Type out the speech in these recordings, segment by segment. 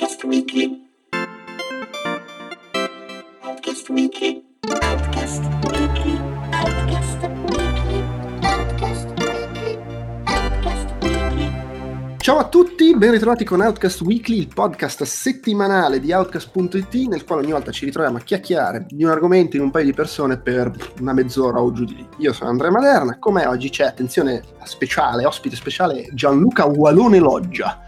Outcast Weekly. Outcast Weekly. Outcast Weekly. Outcast Weekly. Outcast. Ciao a tutti, ben ritrovati con Outcast Weekly, il podcast settimanale di Outcast.it nel quale ogni volta ci ritroviamo a chiacchierare di un argomento in un paio di persone per una mezz'ora o giù di lì. Io sono Andrea Maderna, con me oggi c'è, attenzione speciale, ospite speciale Gianluca Walone Loggia.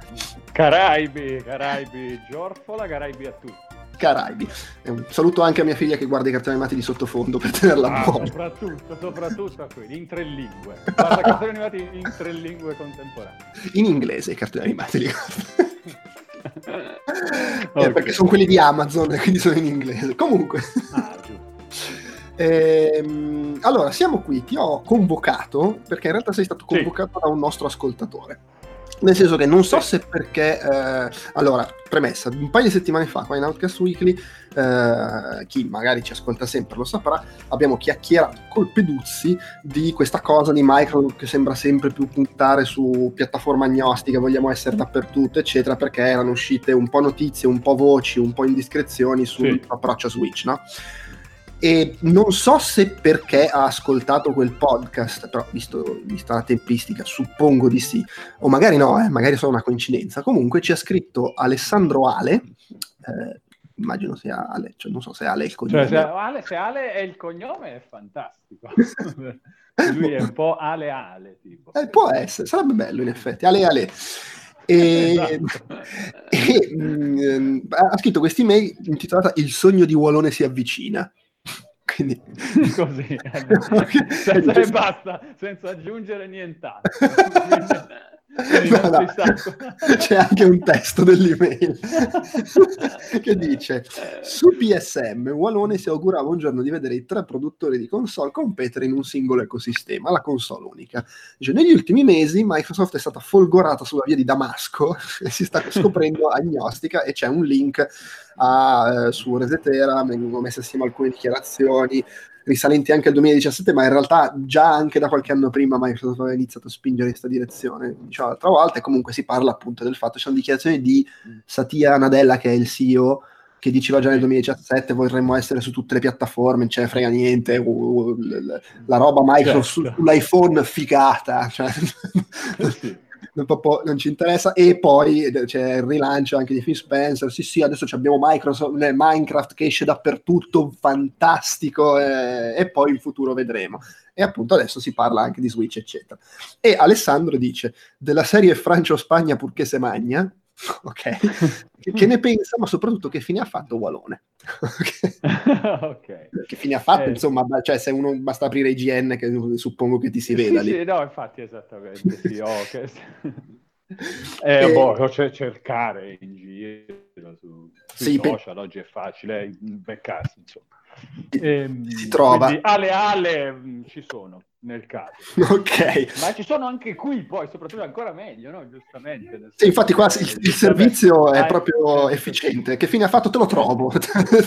Caraibi, Caraibi, Giorfola, Caraibi a tutti. Caraibi. E un saluto anche a mia figlia che guarda i cartoni animati di sottofondo per tenerla Ah, buona. soprattutto, soprattutto a quelli, in tre lingue. Guarda cartoni animati in tre lingue contemporanee. In inglese i cartoni animati li guarda. Eh, Ok. perché sono quelli di Amazon quindi sono in inglese. Comunque. Ah. Ehm, allora, siamo qui, ti ho convocato perché in realtà sei stato Sì. convocato da un nostro ascoltatore. Nel senso che non so se perché... eh, allora, premessa, un paio di settimane fa qua in Outcast Weekly, eh, chi magari ci ascolta sempre lo saprà, abbiamo chiacchierato col Peduzzi di questa cosa di Microsoft che sembra sempre più puntare su piattaforma agnostica, vogliamo essere dappertutto, eccetera, perché erano uscite un po' notizie, un po' voci, un po' indiscrezioni sul Sì. Switch, no? E non so se perché ha ascoltato quel podcast, però visto, vista la tempistica, suppongo di sì, o magari no, eh, magari è solo una coincidenza. Comunque ci ha scritto Alessandro Ale, eh, immagino sia Ale, cioè non so se Ale è il cognome. Cioè, se Ale, se Ale è il cognome è fantastico. Lui è un po' Ale Ale, tipo. Eh, può essere, sarebbe bello in effetti. Ale Ale. E, Esatto. e, mm, ha scritto questa email intitolata Il sogno di Walone si avvicina. Quindi, Così, senza, e basta, senza aggiungere nient'altro. No, no. C'è anche un testo dell'email che dice su PSM Walone si augurava un giorno di vedere i tre produttori di console competere in un singolo ecosistema, la console unica. Dice, negli ultimi mesi Microsoft è stata folgorata sulla via di Damasco e si sta scoprendo agnostica e c'è un link a, eh, su Resetera, vengono messe assieme alcune dichiarazioni risalenti anche al 2017, ma in realtà già anche da qualche anno prima Microsoft aveva iniziato a spingere in questa direzione, diciamo l'altra volta, e comunque si parla appunto del fatto, ci sono dichiarazioni di Satya Nadella, che è il CEO, che diceva già nel 2017 vorremmo essere su tutte le piattaforme, non ce ne frega niente, uh, uh, la roba Microsoft Certo. sull'iPhone figata, cioè, proprio- non ci interessa. E poi eh, c'è il rilancio anche di Phil Spencer. Sì, sì, adesso abbiamo eh, Minecraft che esce dappertutto, fantastico. eh, e poi in futuro vedremo. E appunto adesso si parla anche di Switch, eccetera. E Alessandro dice: della serie Francia-Spagna purché se magna. Ok, che, ne pensa, ma soprattutto che fine ha fatto Walone? Ok. ok. che fine ha fatto? Eh. Insomma, cioè, se uno basta aprire IGN, che suppongo che ti si veda sì, lì. sì, no, infatti, esattamente. Sì, oh, che... eh, Eh, boh, c'è cercare in giro su, sui Sì, social, oggi è facile beccarsi, insomma. Ehm, Si trova. quindi ale ale mh, ci sono nel caso. Ok. Ma ci sono anche qui, poi, soprattutto ancora meglio, no? Giustamente. Sì, infatti qua il, il servizio è Ah, proprio eh, efficiente. Che fine ha fatto? Te lo trovo.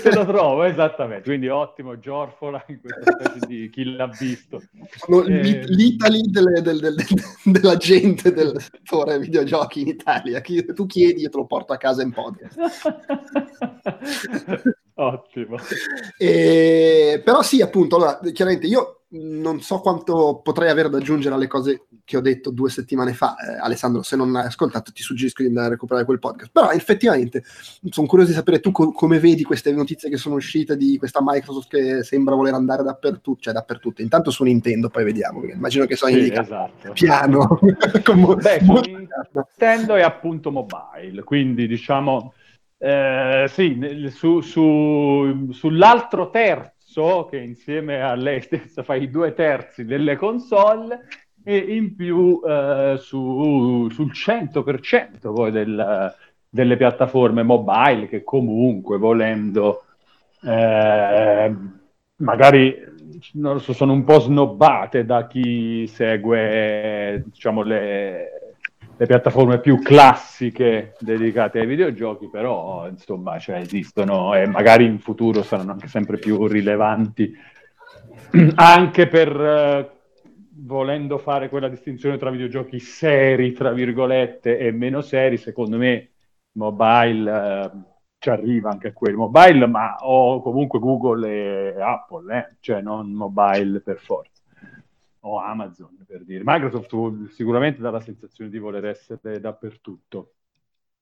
Te lo trovo, esattamente. Quindi ottimo, Giorfola, in questa specie di chi l'ha visto. Sono Eh. l'I- l'Italy delle- del- del- della gente del settore videogiochi in Italia. Chi- tu chiedi, io te lo porto a casa in podcast. Ottimo. E- però sì, appunto, allora, chiaramente io non so quanto potrei avere da aggiungere alle cose che ho detto due settimane fa. Eh, Alessandro, se non hai ascoltato, ti suggerisco di andare a recuperare quel podcast. Però effettivamente sono curioso di sapere tu co- come vedi queste notizie che sono uscite di questa Microsoft che sembra voler andare dappertutto, cioè dappertutto. Intanto su Nintendo, poi vediamo, immagino che sono Sì, indicati esatto. piano. Beh. Nintendo è appunto mobile, quindi diciamo eh, sì, su- su- sull'altro terzo, che insieme a lei stessa fa i due terzi delle console, e in più eh, su- sul 100% poi del- delle piattaforme mobile che comunque volendo eh, magari so, sono un po' snobbate da chi segue diciamo le, le piattaforme più classiche dedicate ai videogiochi, però insomma cioè, esistono e magari in futuro saranno anche sempre più rilevanti anche per eh, volendo fare quella distinzione tra videogiochi seri, tra virgolette, e meno seri, secondo me mobile eh, ci arriva anche quello mobile, ma o comunque Google e Apple, eh? cioè non mobile per forza. O Amazon per dire. Microsoft sicuramente dà la sensazione di voler essere dappertutto.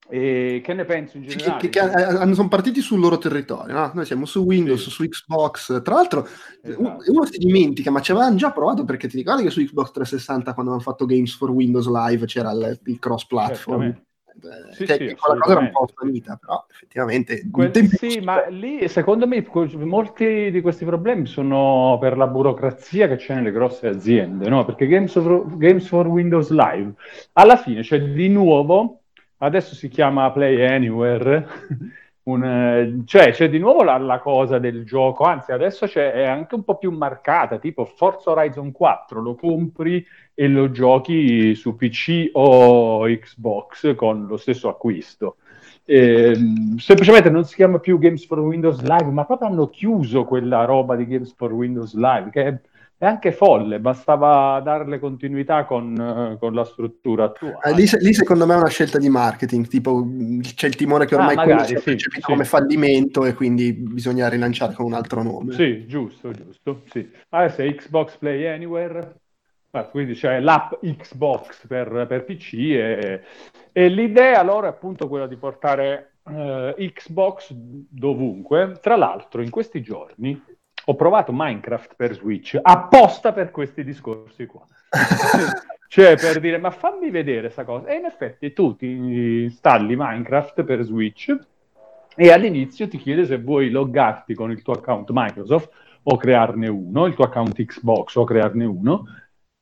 E che ne pensi in generale? Che, che, che sono partiti sul loro territorio, no? Noi siamo su Windows, sì. su Xbox. Tra l'altro, esatto. uno si dimentica, ma ci avevano già provato perché ti ricordi che su Xbox 360, quando avevano fatto Games for Windows Live, c'era il, il cross platform. Certamente. Eh, sì, che, sì, quella cosa era un po' svanita, però effettivamente... Quel, sì, ma lì secondo me molti di questi problemi sono per la burocrazia che c'è nelle grosse aziende, no? Perché Games, of, Games for Windows Live, alla fine c'è di nuovo adesso si chiama Play Anywhere, un, eh, cioè c'è di nuovo la, la, cosa del gioco, anzi adesso è anche un po' più marcata, tipo Forza Horizon 4 lo compri e lo giochi su PC o Xbox con lo stesso acquisto. Eh, semplicemente non si chiama più Games for Windows Live, ma proprio hanno chiuso quella roba di Games for Windows Live, che è è anche folle, bastava darle continuità con, uh, con la struttura attuale. Eh, lì, lì, secondo me è una scelta di marketing, tipo c'è il timore che ormai ah, magari, sì, sì. come fallimento e quindi bisogna rilanciare con un altro nome. Sì, giusto, giusto. Sì. Adesso è Xbox Play Anywhere, ah, quindi c'è l'app Xbox per, per PC e, e, l'idea allora è appunto quella di portare uh, Xbox dovunque. Tra l'altro in questi giorni ho provato Minecraft per Switch apposta per questi discorsi qua. cioè per dire, ma fammi vedere questa cosa. E in effetti tu ti installi Minecraft per Switch e all'inizio ti chiede se vuoi loggarti con il tuo account Microsoft o crearne uno, il tuo account Xbox o crearne uno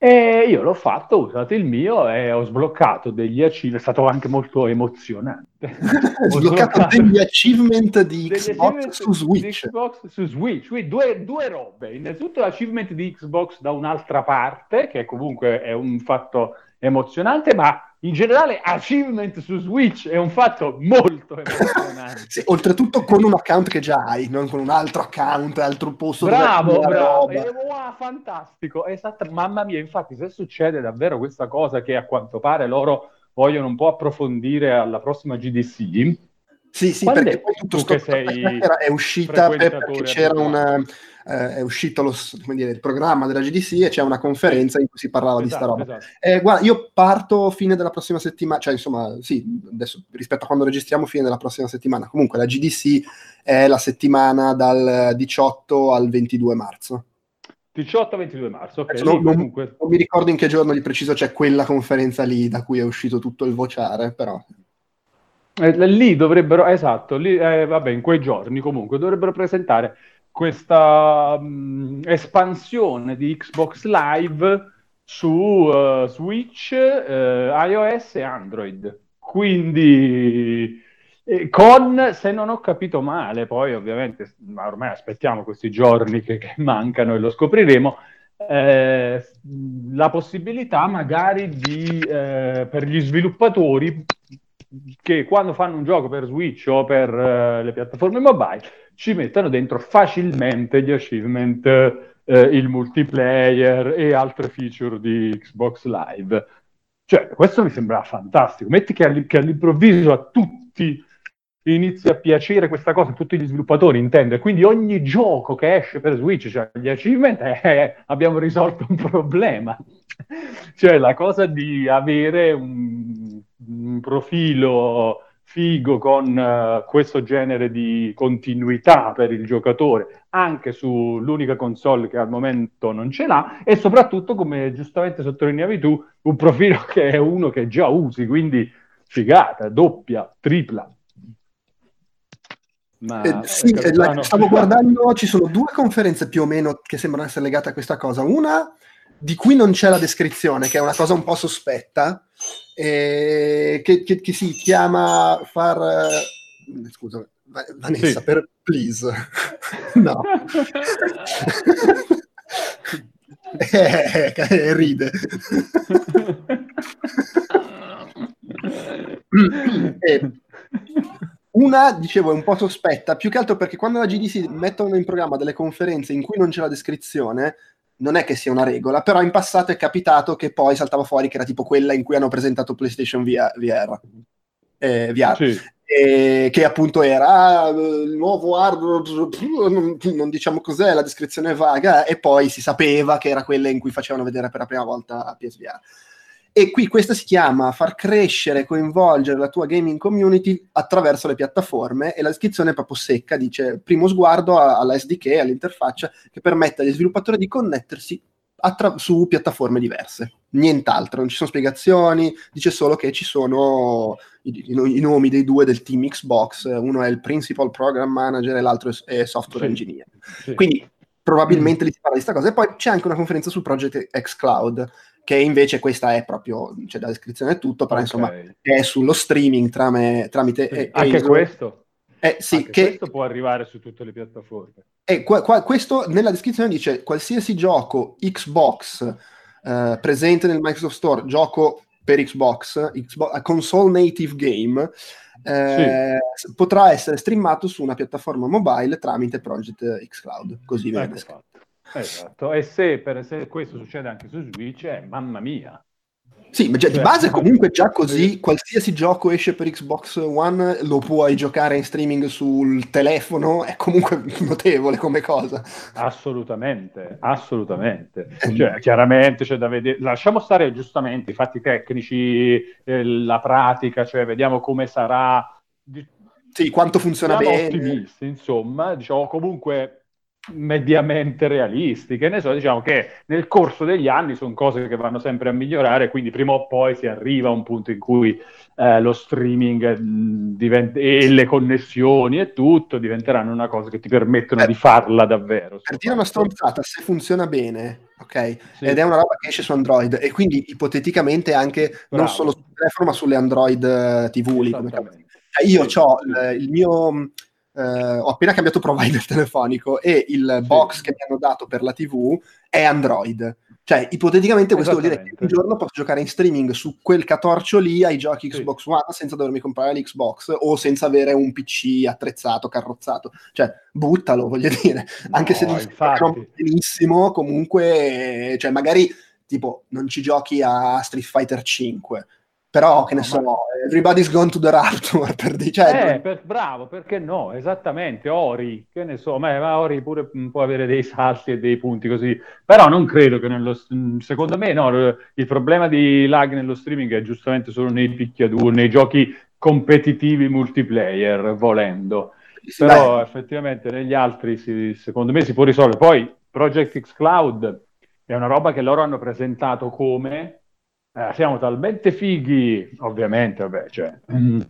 e io l'ho fatto, ho usato il mio e ho sbloccato degli achievement, è stato anche molto emozionante. ho sbloccato degli achievement di Xbox achievement su Switch. Xbox su Switch, quindi due, due, robe. Innanzitutto l'achievement di Xbox da un'altra parte, che comunque è un fatto emozionante, ma in generale achievement su Switch è un fatto molto emozionante. sì, oltretutto con un account che già hai, non con un altro account, altro posto. Bravo, bravo, e, wow, fantastico, esatto, mamma mia, infatti se succede davvero questa cosa che a quanto pare loro vogliono un po' approfondire alla prossima GDC, sì, sì, Quando perché poi tutto sto sei è uscita perché c'era una, eh, è uscito lo, dire, il programma della GDC e c'è una conferenza in cui si parlava esatto, di sta roba. Esatto. Eh, guarda, io parto fine della prossima settimana, cioè insomma, sì, adesso rispetto a quando registriamo, fine della prossima settimana. Comunque la GDC è la settimana dal 18 al 22 marzo. 18-22 marzo, ok. Non, comunque... non, mi ricordo in che giorno di preciso c'è quella conferenza lì da cui è uscito tutto il vociare, però... Eh, lì dovrebbero, esatto, lì, eh, vabbè, in quei giorni comunque dovrebbero presentare questa mh, espansione di Xbox Live su uh, Switch, uh, iOS e Android. Quindi eh, con, se non ho capito male, poi ovviamente, ma ormai aspettiamo questi giorni che, che mancano e lo scopriremo, eh, la possibilità magari di, eh, per gli sviluppatori che quando fanno un gioco per Switch o per uh, le piattaforme mobile ci mettono dentro facilmente gli achievement, uh, il multiplayer e altre feature di Xbox Live. Cioè, questo mi sembra fantastico. Metti che, all- che all'improvviso a tutti inizia a piacere questa cosa, a tutti gli sviluppatori intendo, e quindi ogni gioco che esce per Switch, cioè gli achievement, eh, abbiamo risolto un problema. cioè la cosa di avere un, un profilo figo con uh, questo genere di continuità per il giocatore anche sull'unica console che al momento non ce l'ha e soprattutto come giustamente sottolineavi tu un profilo che è uno che già usi quindi figata, doppia, tripla ma, eh, sì, eh, la, stavo guardando, ci sono due conferenze più o meno che sembrano essere legate a questa cosa. Una di cui non c'è la descrizione, che è una cosa un po' sospetta, eh, che, che, che, si chiama far... Eh, scusa, Vanessa, sì. per please. no. eh, eh, ride. eh, una, dicevo, è un po' sospetta, più che altro perché quando la GDC mettono in programma delle conferenze in cui non c'è la descrizione, non è che sia una regola, però in passato è capitato che poi saltava fuori che era tipo quella in cui hanno presentato PlayStation VR. VR. Eh, VR. Sì. e che appunto era ah, il nuovo hardware, non, non diciamo cos'è, la descrizione è vaga, e poi si sapeva che era quella in cui facevano vedere per la prima volta PSVR. E qui questa si chiama far crescere e coinvolgere la tua gaming community attraverso le piattaforme e la descrizione è proprio secca, dice primo sguardo alla SDK, all'interfaccia che permette agli sviluppatori di connettersi attra- su piattaforme diverse. Nient'altro, non ci sono spiegazioni, dice solo che ci sono i, i, i nomi dei due del team Xbox, uno è il Principal Program Manager e l'altro è Software Sì. Engineer. Sì. Quindi probabilmente lì si parla di questa cosa. E poi c'è anche una conferenza sul Project X Cloud, che invece questa è proprio, c'è la descrizione e tutto, però Ok. insomma è sullo streaming trame- tramite... Sì, eh, anche ISO. questo, Eh, sì, anche che questo può arrivare su tutte le piattaforme. e qua- qua- questo nella descrizione dice qualsiasi gioco Xbox eh, presente nel Microsoft Store, gioco per Xbox, Xbox a console native game, eh, s- potrà essere streamato su una piattaforma mobile tramite Project X Cloud. Così viene Ecco descritto. fatto. Esatto. E se, per, se questo succede anche su Switch, eh, mamma mia. Sì, ma già- di Cioè- base comunque già così qualsiasi gioco esce per Xbox One lo puoi giocare in streaming sul telefono, è comunque notevole come cosa. Assolutamente, assolutamente. Cioè, chiaramente c'è da vedere. Lasciamo stare giustamente i fatti tecnici, eh, la pratica, cioè vediamo come sarà. Di- Sì, quanto funziona Siamo bene. ottimisti, insomma, diciamo comunque mediamente realisti, che ne so, diciamo che nel corso degli anni sono cose che vanno sempre a migliorare, quindi prima o poi si arriva a un punto in cui eh, lo streaming mh, divent- e le connessioni e tutto diventeranno una cosa che ti permettono Eh, di farla davvero. Per dire una stronzata, se funziona bene, ok? Sì. Ed è una roba che esce su Android e quindi ipoteticamente anche non Bravo. solo sul telefono ma sulle Android eh, TV. lì. Cioè, io Sì, ho il, il mio... eh, ho appena cambiato provider telefonico e il Sì. box che mi hanno dato per la TV è Android. Cioè, ipoteticamente questo vuol dire che un giorno posso giocare in streaming su quel catorcio lì ai giochi Sì. Xbox One senza dovermi comprare l'Xbox o senza avere un PC attrezzato, carrozzato. Cioè, buttalo, voglio dire. Anche se No, non infatti. benissimo, comunque, cioè, magari tipo non ci giochi a Street Fighter 5, però che ne so, ma- Everybody's Gone to the Rapture per dire, cioè, Eh, per- bravo, perché no? Esattamente, Ori, che ne so, ma, ma Ori pure può avere dei salti e dei punti così, però non credo che nello, mh, secondo me no, il problema di lag nello streaming è giustamente solo nei picchiaduro, nei giochi competitivi multiplayer, volendo, sì, però dai, effettivamente negli altri si- secondo me si può risolvere. Poi Project X Cloud è una roba che loro hanno presentato come eh, siamo talmente fighi, ovviamente, vabbè, cioè, mm,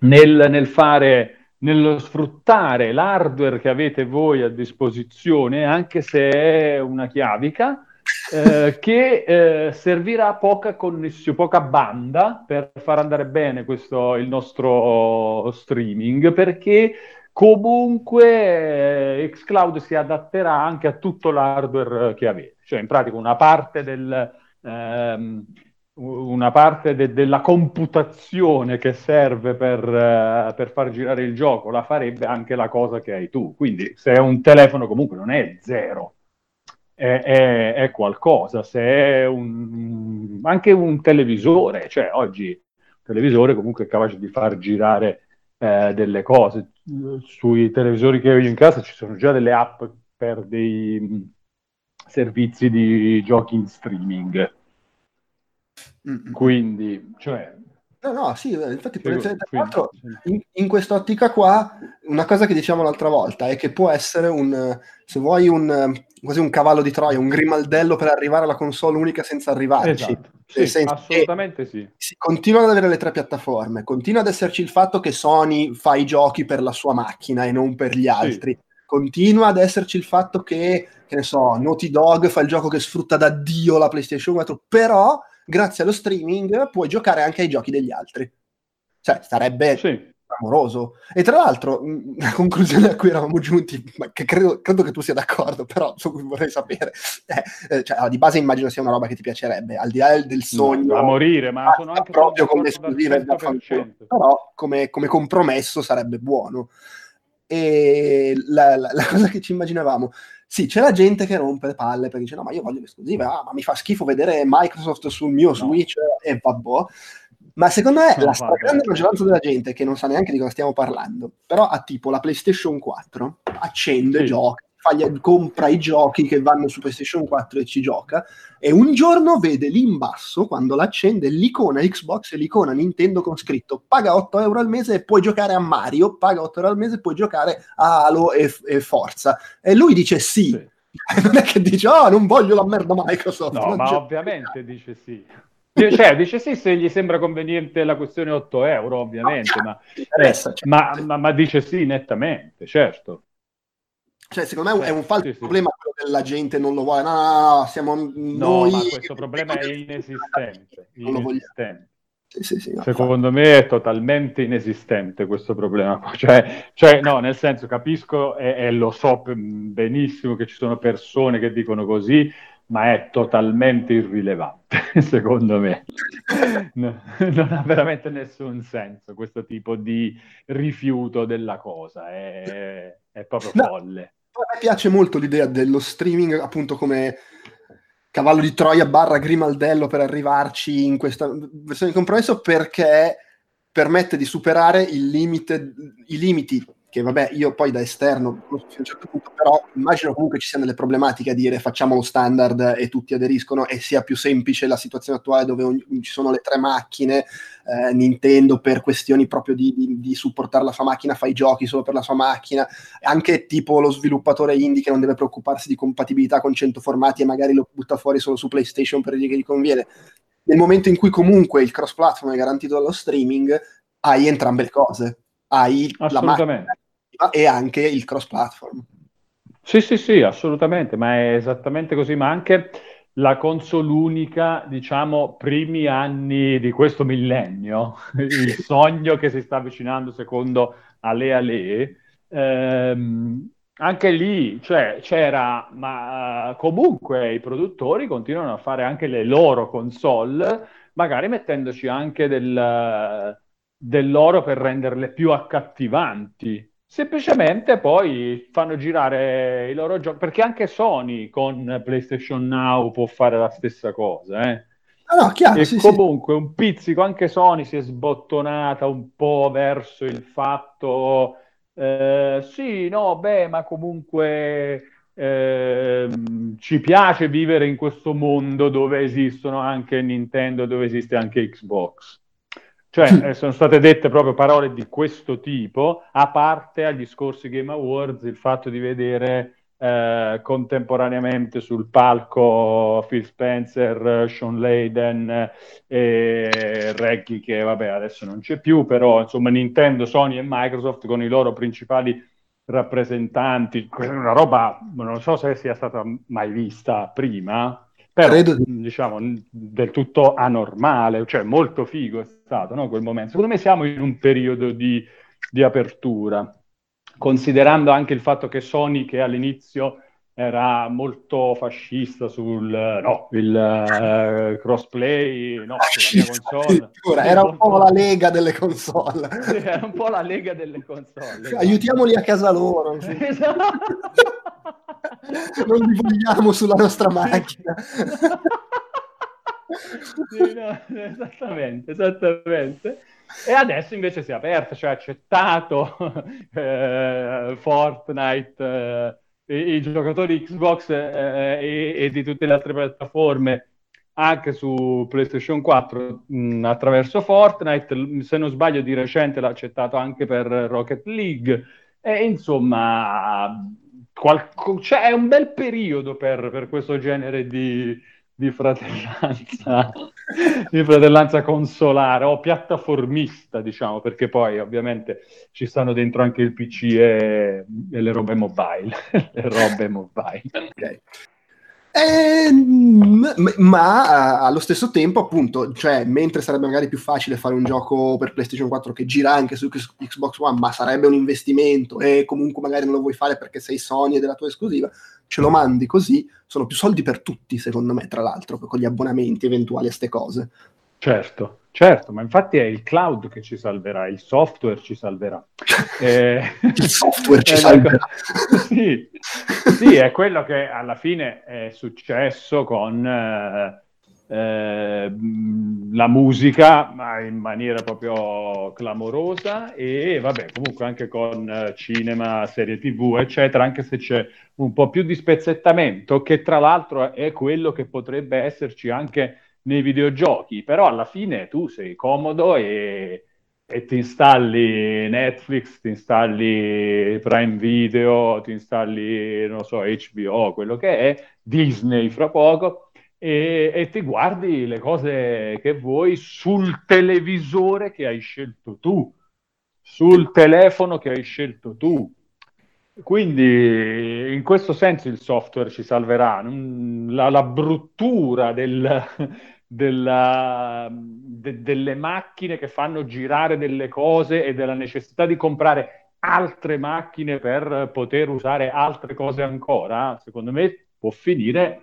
nel, nel fare, nello sfruttare l'hardware che avete voi a disposizione, anche se è una chiavica, eh, che eh, servirà poca connessione, poca banda per far andare bene questo, il nostro streaming, perché comunque eh, xCloud si adatterà anche a tutto l'hardware che avete, cioè in pratica una parte del... ehm, una parte de- della computazione che serve per, eh, per far girare il gioco la farebbe anche la cosa che hai tu. Quindi se è un telefono comunque non è zero, è, è- è qualcosa. Se è un, anche un televisore, cioè oggi il televisore comunque è capace di far girare eh, delle cose. Sui televisori che ho io in casa ci sono già delle app per dei mh, servizi di giochi in streaming. Quindi, cioè, No, no, sì, eh, infatti, Prego, tra l'altro, sì. in, in quest'ottica qua, una cosa che diciamo l'altra volta è che può essere un, eh, se vuoi, un, eh, quasi un cavallo di Troia, un grimaldello per arrivare alla console unica senza arrivarci. esatto, sì, senso assolutamente sì. si continuano ad avere le tre piattaforme, continua ad esserci il fatto che Sony fa i giochi per la sua macchina e non per gli altri, continua ad esserci il fatto che, che ne so, Naughty Dog fa il gioco che sfrutta da Dio la PlayStation 4, però grazie allo streaming puoi giocare anche ai giochi degli altri. Cioè, sarebbe Sì, amoroso. E tra l'altro, mh, la conclusione a cui eravamo giunti, ma che credo, credo che tu sia d'accordo, però su cui vorrei sapere, eh, cioè, di base immagino sia una roba che ti piacerebbe, al di là del sogno. a morire, ma sono anche proprio come fanculo. 100%. però come, come compromesso sarebbe buono e la, la- la cosa che ci immaginavamo sì c'è la gente che rompe le palle perché dice no ma io voglio l'esclusiva ah, ma mi fa schifo vedere Microsoft sul mio Switch e vabbè Ma secondo me No, la stragrande maggioranza della gente che non sa neanche di cosa stiamo parlando, però ha tipo la PlayStation 4, accende, Sì. gioca, gli- compra i giochi che vanno su PlayStation 4 e ci gioca, e un giorno vede lì in basso, quando l'accende, l'icona Xbox e l'icona Nintendo con scritto paga 8 euro al mese e puoi giocare a Mario, paga 8 euro al mese e puoi giocare a Halo e, e Forza. E lui dice sì. Sì. non è che dice, oh, non voglio la merda Microsoft. No, ma c'è- ovviamente dice sì. Cioè, dice sì se gli sembra conveniente la questione 8 euro, ovviamente, ma, Mi interessa, eh, cioè, ma, ma- ma dice sì nettamente, certo. Cioè, secondo me è un falso Sì, sì. problema quello della gente non lo vuole. No, no, no, siamo No, noi. ma questo problema è inesistente. Non lo inesistente. Sì, sì, sì, Secondo me è totalmente inesistente questo problema. Cioè, cioè, no, nel senso, capisco e, e lo so benissimo che ci sono persone che dicono così, ma è totalmente irrilevante, secondo me. No, non ha veramente nessun senso questo tipo di rifiuto della cosa, è, è proprio No. folle. A me piace molto l'idea dello streaming appunto come cavallo di Troia barra Grimaldello per arrivarci in questa versione di compromesso perché permette di superare limite, i limiti che vabbè io poi da esterno a un certo punto però immagino comunque ci siano delle problematiche a dire facciamo lo standard e tutti aderiscono e sia più semplice la situazione attuale dove ogni- ci sono le tre macchine eh, Nintendo per questioni proprio di, di, di supportare la sua macchina fa i giochi solo per la sua macchina anche tipo lo sviluppatore indie che non deve preoccuparsi di compatibilità con 100 formati e magari lo butta fuori solo su PlayStation per dire che gli conviene. Nel momento in cui comunque il cross platform è garantito dallo streaming, hai entrambe le cose. Hai la macchina e anche il cross platform. Sì, sì, sì, assolutamente, ma è esattamente così, ma anche la console unica, diciamo, primi anni di questo millennio, il sogno che si sta avvicinando secondo Ale Ale, ehm, anche lì, cioè, c'era, ma eh, comunque i produttori continuano a fare anche le loro console, magari mettendoci anche del, dell'oro per renderle più accattivanti. Semplicemente poi fanno girare i loro giochi, perché anche Sony con PlayStation Now può fare la stessa cosa, eh. Ah, no, chiaro, E sì, sì. comunque un pizzico, anche Sony si è sbottonata un po' verso il fatto, eh, sì, no, beh, ma comunque ehm, ci piace vivere in questo mondo dove esistono anche Nintendo, dove esiste anche Xbox. Cioè, eh, sono state dette proprio parole di questo tipo, a parte agli scorsi Game Awards il fatto di vedere eh, contemporaneamente sul palco Phil Spencer, Sean Layden eh, e Reggie, che vabbè adesso non c'è più, però insomma Nintendo, Sony e Microsoft con i loro principali rappresentanti, una roba non so se sia stata mai vista prima, però Credo di- diciamo del tutto anormale, cioè molto figo è stato no, quel momento. Secondo me siamo in un periodo di, di apertura, considerando anche il fatto che Sony, che all'inizio era molto fascista sul no, il eh, crossplay, no, sulla mia console. Era un po' la lega delle console. Sì, era un po' la lega delle console. Aiutiamoli a casa loro. sì. Esatto. Non li vogliamo sulla nostra macchina. Sì, no, esattamente, esattamente. E adesso invece si è aperta, cioè ha accettato eh, Fortnite, eh, i, i giocatori Xbox eh, e, e di tutte le altre piattaforme anche su PlayStation 4 mh, attraverso Fortnite, se non sbaglio di recente l'ha accettato anche per Rocket League e insomma qualco- cioè, è un bel periodo per, per questo genere di, di fratellanza, di fratellanza consolare o piattaformista, diciamo, perché poi ovviamente ci stanno dentro anche il PC e, e le robe mobile, le robe mobile. Ok. Eh, m- m- ma eh, allo stesso tempo, appunto, cioè, mentre sarebbe magari più facile fare un gioco per PlayStation 4 che gira anche su Xbox One, ma sarebbe un investimento e comunque magari non lo vuoi fare perché sei Sony ed è la tua esclusiva, ce lo mandi così, sono più soldi per tutti, secondo me, tra l'altro, con gli abbonamenti eventuali a ste cose. Certo, certo, ma infatti è il cloud che ci salverà, il software ci salverà. Eh, Il software ci è salverà. una co- Sì, sì, è quello che alla fine è successo con, eh, eh, la musica ma in maniera proprio clamorosa e vabbè comunque anche con eh, cinema, serie tv eccetera anche se c'è un po' più di spezzettamento che tra l'altro è quello che potrebbe esserci anche nei videogiochi però alla fine tu sei comodo e, e ti installi Netflix, ti installi Prime Video, ti installi non so HBO, quello che è Disney fra poco e, e, ti guardi le cose che vuoi sul televisore che hai scelto tu, sul telefono che hai scelto tu. Quindi in questo senso il software ci salverà. La, la bruttura del, della, de, delle macchine che fanno girare delle cose e della necessità di comprare altre macchine per poter usare altre cose ancora, secondo me può finire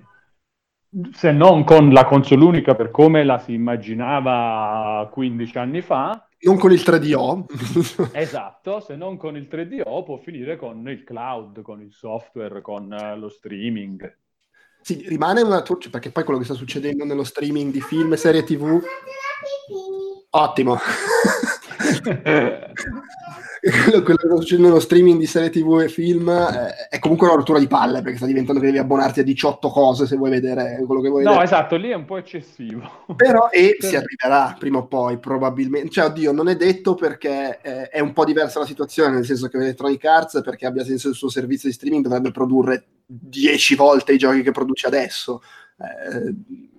se non con la console unica per come la si immaginava 15 anni fa. Non con il 3DO. esatto, se non con il 3DO può finire con il cloud, con il software, con uh, lo streaming. Sì, rimane una torcia, perché poi quello che sta succedendo nello streaming di film e serie TV... Ottimo. quello, quello, che sta succedendo nello streaming di serie tv e film eh, è comunque una rottura di palle perché sta diventando che devi abbonarti a 18 cose se vuoi vedere quello che vuoi no, vedere. esatto, lì è un po' eccessivo. Però e si arriverà prima o poi, probabilmente. Cioè, oddio, non è detto perché eh, è un po' diversa la situazione, nel senso che Electronic Arts, perché abbia senso il suo servizio di streaming, dovrebbe produrre 10 volte i giochi che produce adesso. Eh,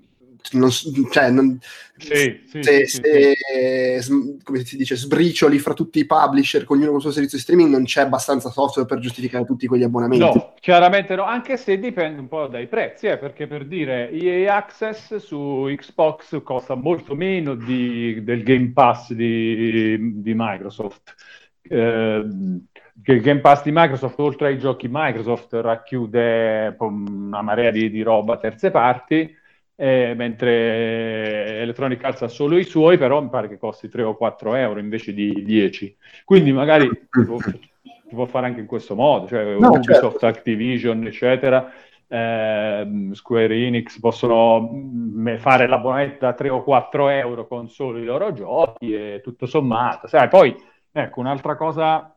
non, cioè, non, sì, sì, se, sì, se come si dice, sbricioli fra tutti i publisher, con ognuno con il suo servizio di streaming, non c'è abbastanza software per giustificare tutti quegli abbonamenti. No, chiaramente no, anche se dipende un po' dai prezzi, eh, perché per dire EA Access su Xbox costa molto meno di, del Game Pass di, di Microsoft. Eh, il Game Pass di Microsoft, oltre ai giochi Microsoft, racchiude una marea di, di roba a terze parti eh, mentre Electronic Arts ha solo i suoi, però mi pare che costi 3 o 4 euro invece di 10. Quindi magari si può, fare anche in questo modo, cioè no, Ubisoft, certo. Activision, eccetera. Eh, Square Enix possono mh, mm, fare l'abbonamento da 3 o 4 euro con solo i loro giochi e tutto sommato. Sai, poi ecco un'altra cosa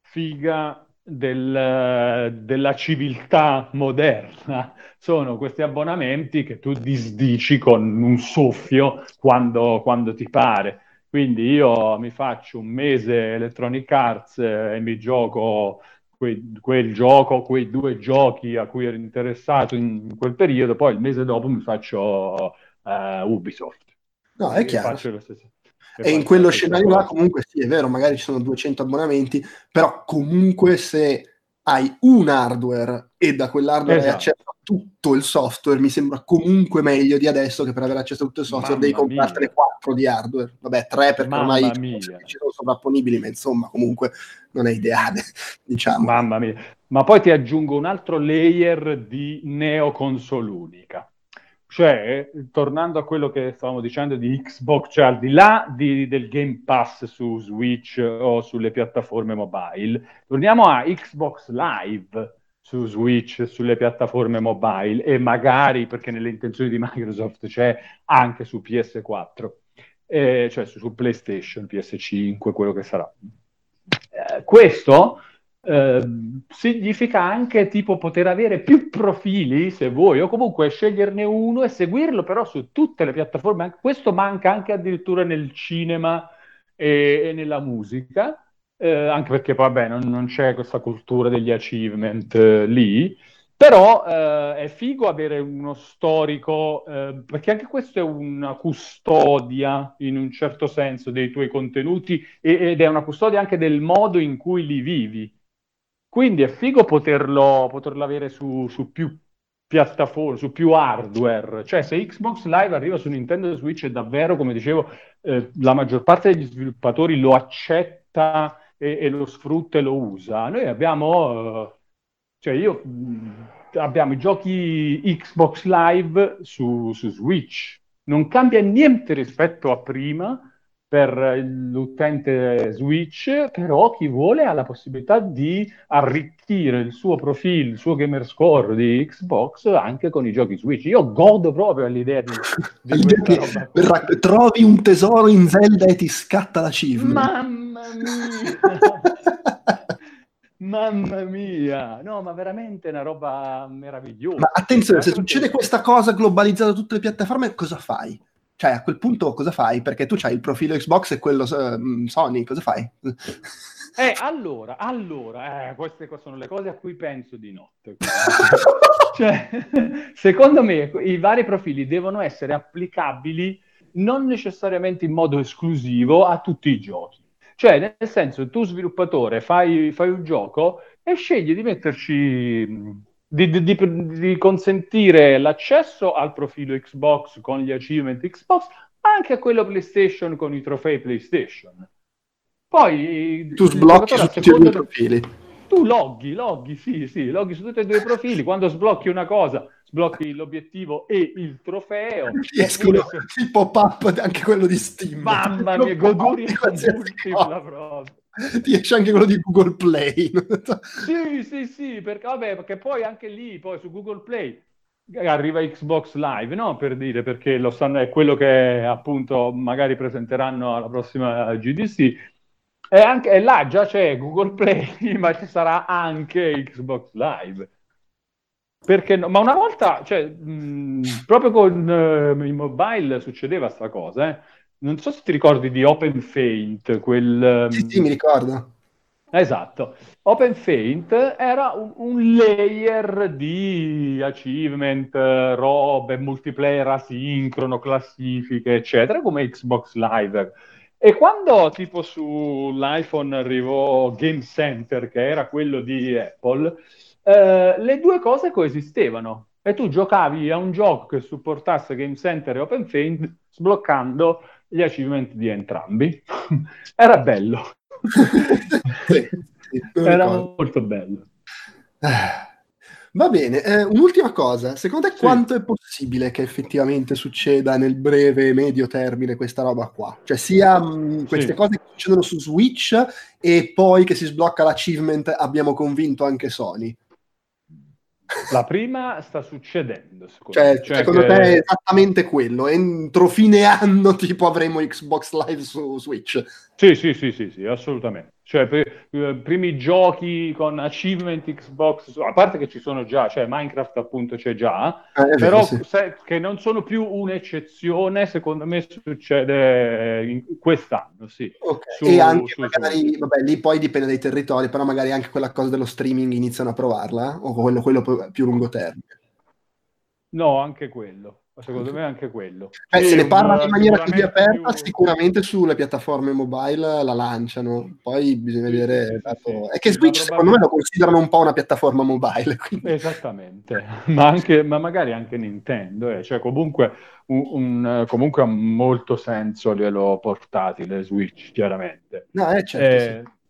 figa del, della civiltà moderna sono questi abbonamenti che tu disdici con un soffio quando, quando ti pare. Quindi io mi faccio un mese Electronic Arts eh, e mi gioco quei, quel gioco, quei due giochi a cui ero interessato in, in quel periodo, poi il mese dopo mi faccio uh, Ubisoft. No, è chiaro. Faccio lo stesso. E in quello scenario là comunque sì, è vero, magari ci sono 200 abbonamenti, però comunque se hai un hardware e da quell'hardware esatto. hai accesso a tutto il software, mi sembra comunque meglio di adesso che per avere accesso a tutto il software Mamma devi comprartene 4 di hardware. Vabbè, 3 perché Mamma ormai ci sono sovrapponibili, ma insomma comunque non è ideale, diciamo. Mamma mia. Ma poi ti aggiungo un altro layer di neoconsole unica cioè, tornando a quello che stavamo dicendo di Xbox, cioè al di là di, del Game Pass su Switch o sulle piattaforme mobile, torniamo a Xbox Live su Switch, sulle piattaforme mobile e magari, perché nelle intenzioni di Microsoft c'è anche su PS4, eh, cioè su, su, PlayStation, PS5, quello che sarà. Eh, questo Ehm, significa anche tipo poter avere più profili se vuoi, o comunque sceglierne uno e seguirlo però su tutte le piattaforme. Questo manca anche addirittura nel cinema e, e nella musica, eh, anche perché vabbè, non, non, c'è questa cultura degli achievement eh, lì. Però eh, è figo avere uno storico, eh, perché anche questo è una custodia in un certo senso dei tuoi contenuti ed è una custodia anche del modo in cui li vivi quindi è figo poterlo, poterlo avere su, su, più piattaforme, su più hardware. Cioè, se Xbox Live arriva su Nintendo Switch, è davvero, come dicevo, eh, la maggior parte degli sviluppatori lo accetta e, e lo sfrutta e lo usa. Noi abbiamo, eh, cioè io, mh, abbiamo i giochi Xbox Live su, su Switch. Non cambia niente rispetto a prima, per l'utente Switch, però chi vuole ha la possibilità di arricchire il suo profilo, il suo gamer score di Xbox anche con i giochi Switch. Io godo proprio all'idea di, di questa roba. Trovi un tesoro in Zelda e ti scatta la cifra. Mamma mia! Mamma mia, no, ma veramente una roba meravigliosa. Ma attenzione, se succede questa cosa globalizzata da tutte le piattaforme, cosa fai? Cioè, a quel punto cosa fai? Perché tu hai il profilo Xbox e quello uh, Sony, cosa fai? Eh, allora, allora, eh, queste sono le cose a cui penso di notte. cioè, secondo me i vari profili devono essere applicabili non necessariamente in modo esclusivo a tutti i giochi. Cioè, nel senso, tu sviluppatore fai, fai un gioco e scegli di metterci di, di, di, consentire l'accesso al profilo Xbox con gli achievement Xbox, anche a quello PlayStation con i trofei PlayStation. Poi tu sblocchi su tutti e due i profili. Tu loghi, loghi, sì, sì, loghi su tutti e due i profili. Quando sblocchi una cosa, sblocchi l'obiettivo e il trofeo. Escono se... il pop-up, anche quello di Steam. Mamma mia, goduria multipla proprio ti esce anche quello di Google Play. sì, sì, sì, perché, vabbè, perché poi anche lì, poi su Google Play arriva Xbox Live, no? Per dire, perché lo sanno, è quello che appunto magari presenteranno alla prossima GDC. E anche e là già c'è Google Play, ma ci sarà anche Xbox Live. Perché no? Ma una volta, cioè, mh, proprio con uh, i mobile succedeva sta cosa, eh? Non so se ti ricordi di Open Faint, quel... Sì, sì, mi ricordo. Esatto. Open Faint era un, un, layer di achievement, robe, multiplayer asincrono, classifiche, eccetera, come Xbox Live. E quando tipo sull'iPhone arrivò Game Center, che era quello di Apple, eh, le due cose coesistevano. E tu giocavi a un gioco che supportasse Game Center e Open Faint, sbloccando gli achievement di entrambi. Era bello. sì, Era molto bello. Va bene, eh, un'ultima cosa, secondo te sì. quanto è possibile che effettivamente succeda nel breve e medio termine questa roba qua? Cioè sia mh, mm, queste sì. cose che succedono su Switch e poi che si sblocca l'achievement abbiamo convinto anche Sony? La prima sta succedendo, secondo, cioè, cioè secondo che... te è esattamente quello. Entro fine anno tipo avremo Xbox Live su Switch. Sì, sì, sì, sì, sì assolutamente. Cioè, per, eh, primi giochi con achievement Xbox, a parte che ci sono già, cioè Minecraft appunto c'è già, eh, però sì. se, che non sono più un'eccezione, secondo me succede in quest'anno, sì. Okay. Su, e anche su, magari, su. vabbè, lì poi dipende dai territori, però magari anche quella cosa dello streaming iniziano a provarla, o quello, quello più lungo termine. No, anche quello. Secondo me anche quello. Eh, se ne parla in maniera così aperta, più... sicuramente sulle piattaforme mobile la lanciano. Poi bisogna sì, vedere. Sì, sì, è che Switch, secondo me, lo considerano un po' una piattaforma mobile. Quindi. Esattamente, ma, anche, ma, magari anche Nintendo. Eh. Cioè, comunque, un, un, comunque ha molto senso glielo portatile Switch, chiaramente. No, eh, certo. Eh,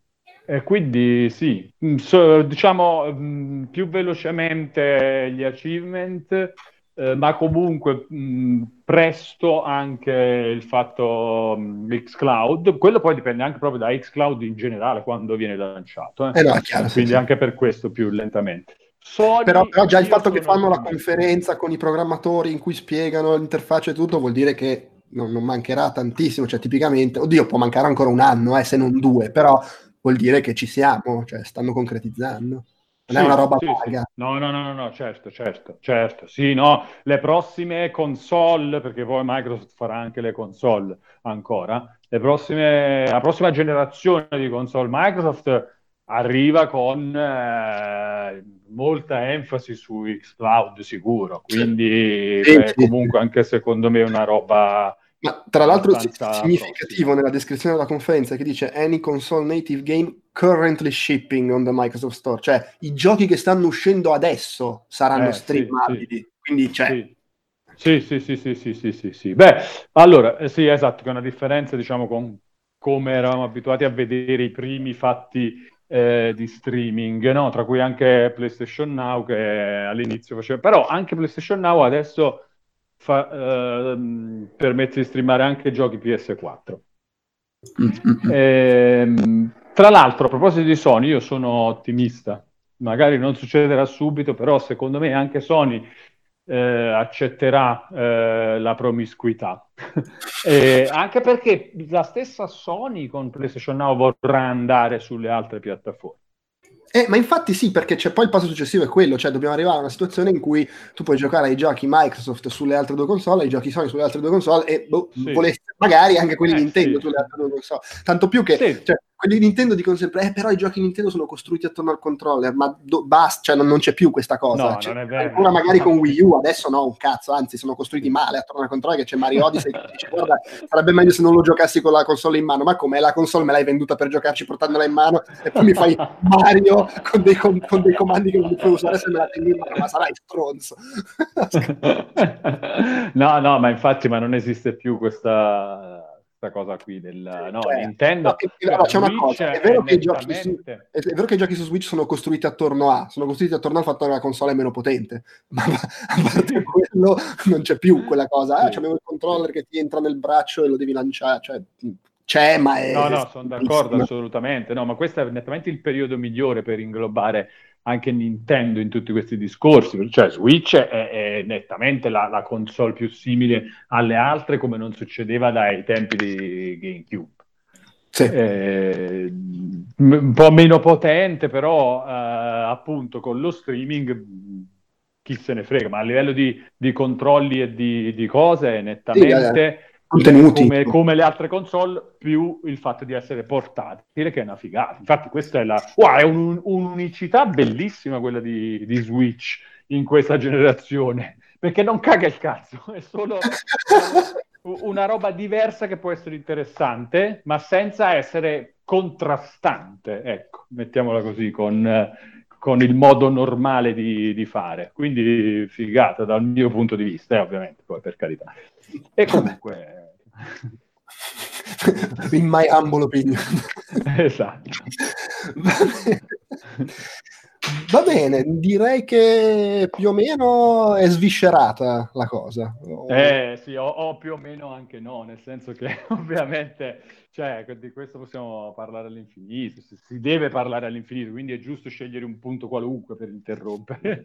e quindi sì, mm, so, diciamo mm, più velocemente gli achievement eh, ma comunque mh, presto anche il fatto mh, xCloud, quello poi dipende anche proprio da xCloud in generale quando viene lanciato, eh? Eh no, chiaro, quindi sì, anche per questo più lentamente. Sony, però, però, già il fatto che fanno la conferenza con i programmatori in cui spiegano l'interfaccia e tutto vuol dire che non, non, mancherà tantissimo, cioè tipicamente, oddio può mancare ancora un anno, eh, se non due, però vuol dire che ci siamo, cioè stanno concretizzando. Non sì, è una roba sì. Sì. No, no, no, no, certo, certo, certo. Sì, no, le prossime console, perché poi Microsoft farà anche le console ancora, le prossime, la prossima generazione di console Microsoft arriva con eh, molta enfasi su xCloud sicuro, quindi beh, comunque anche secondo me è una roba ma tra l'altro significativo nella descrizione della conferenza che dice any console native game currently shipping on the Microsoft Store, cioè i giochi che stanno uscendo adesso saranno eh, streamabili, sì, sì. quindi cioè... Sì. Sì, sì, sì, sì, sì, sì, sì, sì. Beh, allora, eh, sì, esatto, che è una differenza, diciamo, con come eravamo abituati a vedere i primi fatti eh, di streaming, no? Tra cui anche PlayStation Now che all'inizio faceva... Però anche PlayStation Now adesso fa, eh, permette di streamare anche giochi PS4. Mm, mm, mm. Ehm, tra l'altro, a proposito di Sony, io sono ottimista. Magari non succederà subito, però secondo me anche Sony eh, accetterà eh, la promiscuità. E anche perché la stessa Sony con PlayStation Now vorrà andare sulle altre piattaforme. Eh, ma infatti sì, perché c'è poi il passo successivo è quello, cioè dobbiamo arrivare a una situazione in cui tu puoi giocare ai giochi Microsoft sulle altre due console, ai giochi Sony sulle altre due console e boh, Sì. voleste magari anche quelli Eh, Nintendo sì, sulle altre due console. Tanto più che Sì. cioè, quelli Nintendo dicono sempre, eh, però i giochi Nintendo sono costruiti attorno al controller, ma do- basta, cioè non, non c'è più questa cosa. No, Cioè, non è vero. Ancora magari con Wii U, adesso no, un cazzo, anzi sono costruiti male attorno al controller, che c'è Mario Odyssey che dice, guarda, sarebbe meglio se non lo giocassi con la console in mano, ma com'è la console me l'hai venduta per giocarci portandola in mano e poi mi fai Mario con dei, con- con dei comandi che non puoi usare se me la tengo in mano, ma sarai stronzo. no, no, ma infatti, ma non esiste più questa, questa cosa qui del no, Cioè, Nintendo. no, che- c'è una cosa, è vero che i giochi su- È vero che i giochi su Switch sono costruiti attorno a, sono costruiti attorno al fatto che la console è meno potente, ma a parte quello non c'è più quella cosa. Ah, Sì. c'avevo il controller che ti entra nel braccio e lo devi lanciare, cioè c'è, ma è... No, no, sono d'accordo assolutamente. No, ma questo è nettamente il periodo migliore per inglobare anche Nintendo in tutti questi discorsi. Cioè, Switch è, è nettamente la, la console più simile alle altre, come non succedeva dai tempi di GameCube. Sì. Eh, un po' meno potente, però eh, appunto con lo streaming chi se ne frega, ma a livello di, di controlli e di, di cose, nettamente Contenuti. come, come le altre console, più il fatto di essere portatile, che è una figata. Infatti, questa è la wow, è un- un'unicità bellissima quella di, di Switch in questa generazione, perché non caga il cazzo, è solo una roba diversa che può essere interessante, ma senza essere contrastante, ecco, mettiamola così, con, con il modo normale di, di fare. Quindi figata dal mio punto di vista, eh, ovviamente, poi per carità. E comunque... In my humble opinion. esatto. Va bene. Va bene, direi che più o meno è sviscerata la cosa. Eh sì, o, o più o meno anche no, nel senso che ovviamente, cioè, di questo possiamo parlare all'infinito, si, si deve parlare all'infinito, quindi è giusto scegliere un punto qualunque per interrompere.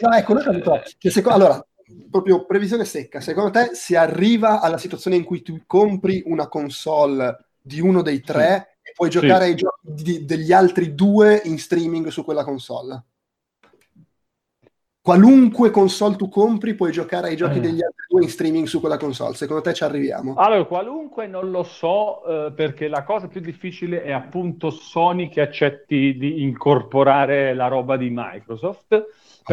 no, ecco, noi trovato che secondo, allora, proprio previsione secca, secondo te si arriva alla situazione in cui tu compri una console di uno dei tre e puoi giocare Sì. ai giochi di- degli altri due in streaming su quella console? Qualunque console tu compri, puoi giocare ai giochi Eh. degli altri due in streaming su quella console. Secondo te ci arriviamo? Allora, qualunque non lo so, eh, perché la cosa più difficile è appunto Sony che accetti di incorporare la roba di Microsoft.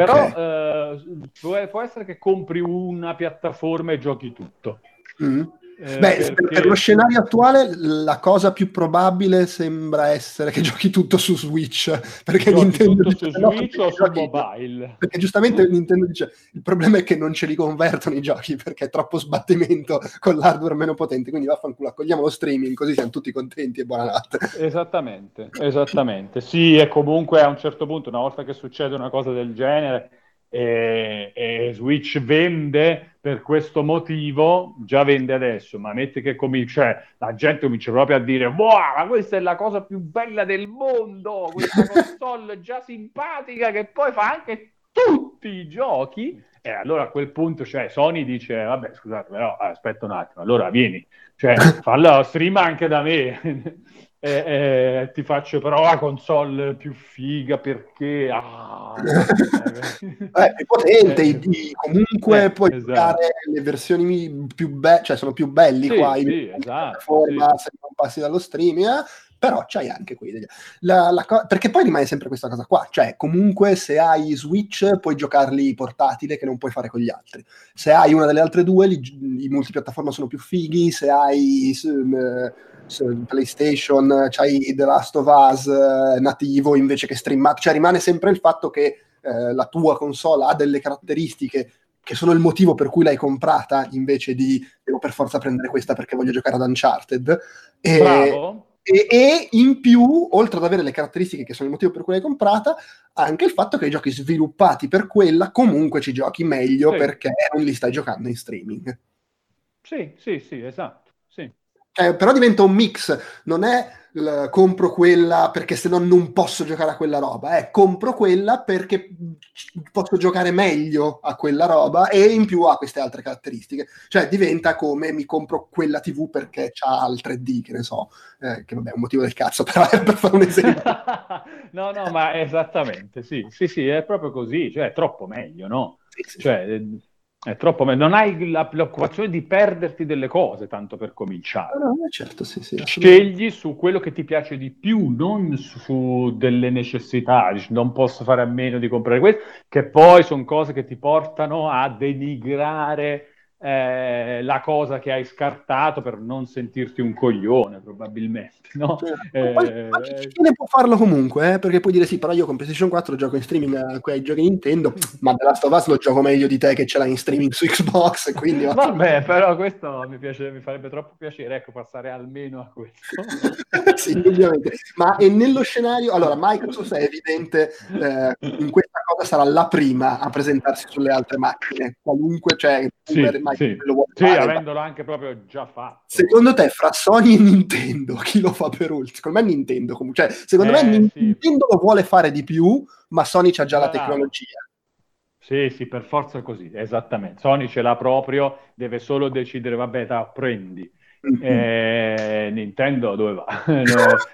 Però Ok. eh, può, essere che compri una piattaforma e giochi tutto. Mm. Eh, Beh, per, perché- per lo scenario attuale la cosa più probabile sembra essere che giochi tutto su Switch, perché Giochi Nintendo tutto dice, su "No, Switch o su giochi- mobile? Perché giustamente Nintendo dice il problema è che non ce li convertono i giochi perché è troppo sbattimento con l'hardware meno potente, quindi vaffanculo, accogliamo lo streaming così siamo tutti contenti e buonanotte. Esattamente, esattamente. Sì, e comunque a un certo punto, una volta che succede una cosa del genere e, e Switch vende per questo motivo, già vende adesso, ma metti che comincia, cioè, la gente comincia proprio a dire, wow, ma questa è la cosa più bella del mondo, questa console già simpatica che poi fa anche tutti i giochi. E allora a quel punto, cioè, Sony dice, vabbè, scusate, però aspetta un attimo, allora vieni, cioè, fallo stream anche da me. E, e ti faccio però la console più figa perché ah, Eh, è potente, i- i- comunque Eh, puoi esatto. giocare le versioni più belle, cioè sono più belli Sì, qua sì, in esatto, piattaforma, se non passi dallo streaming, eh, però c'hai anche qui degli- la- la co- perché poi rimane sempre questa cosa qua, cioè comunque se hai Switch puoi giocarli portatile che non puoi fare con gli altri. Se hai una delle altre due, li- i multipiattaforma sono più fighi, se hai s- m- s- PlayStation, c'hai The Last of Us eh, nativo invece che streamato, cioè rimane sempre il fatto che eh, la tua console ha delle caratteristiche che sono il motivo per cui l'hai comprata invece di devo per forza prendere questa perché voglio giocare ad Uncharted. E, bravo. e, e in più, oltre ad avere le caratteristiche che sono il motivo per cui l'hai comprata, anche il fatto che i giochi sviluppati per quella comunque ci giochi meglio Sì. perché non li stai giocando in streaming. Sì, sì, sì, esatto. Cioè, però diventa un mix, non è l- compro quella perché se no non posso giocare a quella roba, eh, compro quella perché posso giocare meglio a quella roba e in più ha queste altre caratteristiche. Cioè diventa come mi compro quella TV perché ha il 3D, che ne so, eh, che vabbè è un motivo del cazzo, però è per fare un esempio. no, no, ma esattamente, sì, sì, sì, è proprio così, cioè è troppo meglio, no? Sì, sì, Cioè, eh, è troppo meglio. Non hai la preoccupazione di perderti delle cose, tanto per cominciare. No, no, certo, sì, sì. Scegli su quello che ti piace di più, non su, delle necessità. Non posso fare a meno di comprare questo, che poi sono cose che ti portano a denigrare eh, la cosa che hai scartato per non sentirti un coglione, probabilmente, no? Eh, poi, Eh, ma chi chi ne può farlo comunque, eh? perché puoi dire sì, però io con PlayStation 4 gioco in streaming a quei giochi Nintendo, ma The Last of Us lo gioco meglio di te che ce l'hai in streaming su Xbox, quindi Vabbè, però questo mi, piace, mi farebbe troppo piacere, ecco, passare almeno a questo. sì, indubbiamente. Ma e nello scenario, allora Microsoft è evidente, eh, in questa cosa sarà la prima a presentarsi sulle altre macchine, qualunque, cioè, Sì, per sì. lo vuole Sì, fare, avendolo anche proprio già fatto. Secondo te, fra Sony e Nintendo, chi lo fa per ultimo? Secondo me Nintendo, comunque. Cioè, secondo Eh, me sì. Nintendo lo vuole fare di più, ma Sony c'ha già la Bravo. tecnologia. Sì, sì, per forza così, esattamente. Sony ce l'ha proprio, deve solo decidere, vabbè, da, prendi. Eh, Nintendo dove va? No,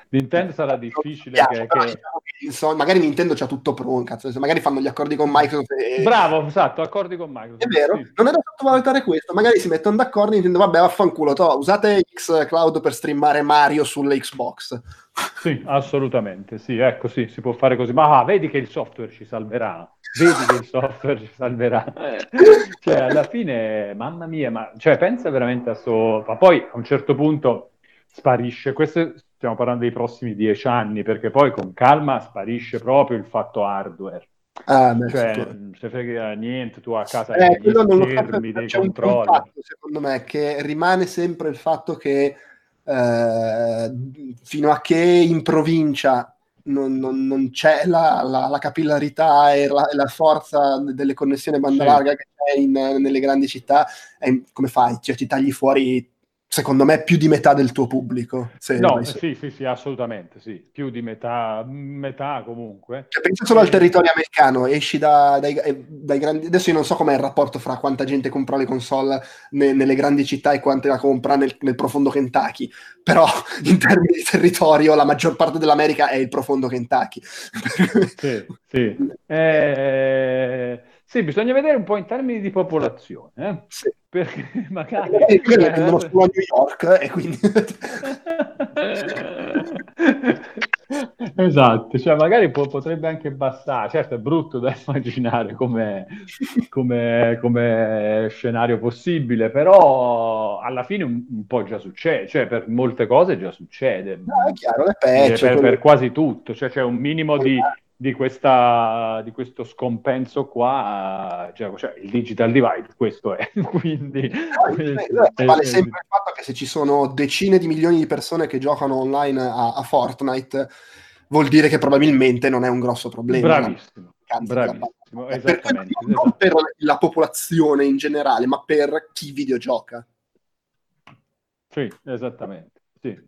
Nintendo sarà difficile piace, che... che- Sony- magari Nintendo c'ha tutto pronto, magari fanno gli accordi con Microsoft e... Bravo, esatto, accordi con Microsoft. È vero, Sì. non è da sottovalutare questo. Magari si mettono d'accordo e Nintendo, vabbè, vaffanculo, to, usate Xcloud per streamare Mario sulle Xbox. Sì, assolutamente, sì, ecco, sì, si può fare così. Ma ah, vedi che il software ci salverà, vedi che il software ci salverà. Cioè, alla fine, mamma mia, ma cioè, pensa veramente a sto... Ma poi a un certo punto sparisce, questo stiamo parlando dei prossimi dieci anni, perché poi con calma sparisce proprio il fatto hardware. Ah, beh, Cioè, non se frega niente, tu a casa Eh, hai so, dei controlli. fatto, secondo me, che rimane sempre il fatto che eh, fino a che in provincia non, non- non c'è la, la- la capillarità e la, e la forza delle connessioni a banda Sì. larga che c'è in- nelle grandi città, è- come fai? Cioè, ti tagli fuori, secondo me, più di metà del tuo pubblico. No, sì, sì, sì, assolutamente, sì, più di metà, metà comunque. Cioè, pensa solo al territorio americano, esci da- dai, eh, dai grandi... Adesso io non so com'è il rapporto fra quanta gente compra le console ne- nelle grandi città e quante la compra nel, nel profondo Kentucky, però in termini di territorio la maggior parte dell'America è il profondo Kentucky. Sì, sì. Eh, sì, bisogna vedere un po' in termini di popolazione, eh? Sì. Perché magari... E quelli cioè, vengono solo a New York e quindi... Esatto, cioè magari po- potrebbe anche bastare, certo è brutto da immaginare come, come- come scenario possibile, però alla fine un, un po' già succede, cioè per molte cose già succede, No, è chiaro, è peggio. per, quello- per quasi tutto, cioè c'è un minimo di, di questa, di questo scompenso qua, cioè, cioè, il digital divide, questo è, quindi... No, quindi- eh, vale eh, sempre il fatto che se ci sono decine di milioni di persone che giocano online a, a Fortnite, vuol dire che probabilmente non è un grosso problema. Bravissimo, bravissimo, Per quello- non per la popolazione in generale, ma per chi videogioca. Sì, esattamente, sì.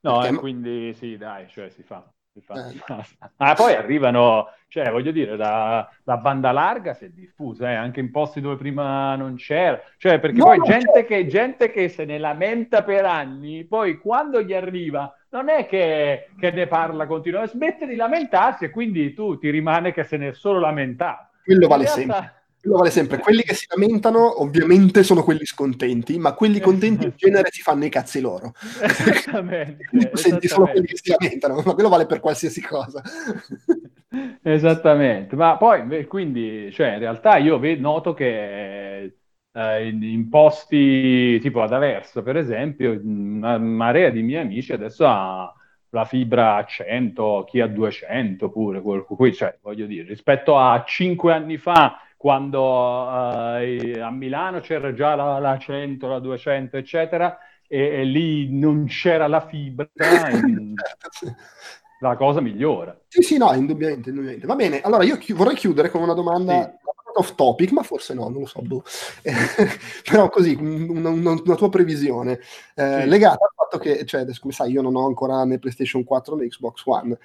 No, Perché- e quindi sì, dai, cioè si fa. Fa. Eh. Ah, poi arrivano, cioè voglio dire, la, la banda larga si è diffusa, eh, anche in posti dove prima non c'era, cioè perché No, poi gente, certo. che, gente che se ne lamenta per anni, poi quando gli arriva non è che, che ne parla continuamente, smette di lamentarsi e quindi tu ti rimane che se ne è solo lamentato. Quello vale realtà- sempre. Quello vale sempre. Quelli che si lamentano, ovviamente, sono quelli scontenti, ma quelli contenti in genere si fanno i cazzi loro. Esattamente, senti solo quelli che si lamentano, ma quello vale per qualsiasi cosa. Esattamente, ma poi quindi, cioè, in realtà io ve- noto che eh, in, posti tipo ad Aversa, per esempio, una marea di miei amici adesso ha la fibra a 100, chi a 200 pure, qui, cioè, voglio dire, rispetto a 5 anni fa, quando eh, a Milano c'era già la, la 100, la 200, eccetera, e, e lì non c'era la fibra, la cosa migliora. Sì, sì, no, indubbiamente, indubbiamente. Va bene, allora io chi- vorrei chiudere con una domanda. Sì. Off topic, ma forse no, non lo so. Boh. Però così, una, una, una tua previsione eh, sì. legata al fatto che, cioè, adesso, come sai, io non ho ancora né PlayStation 4 né Xbox One,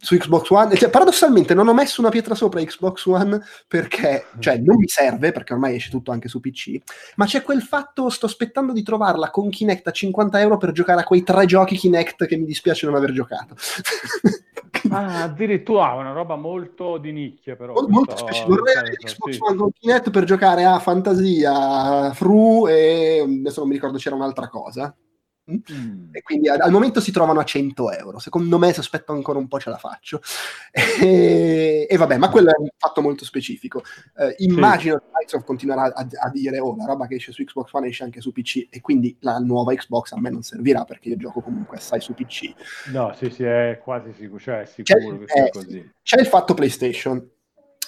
su Xbox One, cioè, paradossalmente non ho messo una pietra sopra Xbox One perché, cioè, non mi serve, perché ormai esce tutto anche su PC, ma c'è quel fatto, sto aspettando di trovarla con Kinect a 50 euro per giocare a quei tre giochi Kinect che mi dispiace non aver giocato. ah, addirittura una roba molto di nicchia però. Molto, molto specifica. Vorrei avere Xbox sì. One con Kinect per giocare a Fantasia, Fru e adesso non mi ricordo c'era un'altra cosa. Mm. E quindi al, al, momento si trovano a 100 euro. Secondo me, se aspetto ancora un po', ce la faccio. E, e vabbè, ma quello è un fatto molto specifico. Eh, immagino sì. che Microsoft continuerà a, a, dire: Oh, la roba che esce su Xbox One esce anche su PC, e quindi la nuova Xbox a me non servirà perché io gioco comunque assai su PC. No, sì, sì, è quasi sicuro, cioè è sicuro c'è, che sia eh, così. C'è il fatto PlayStation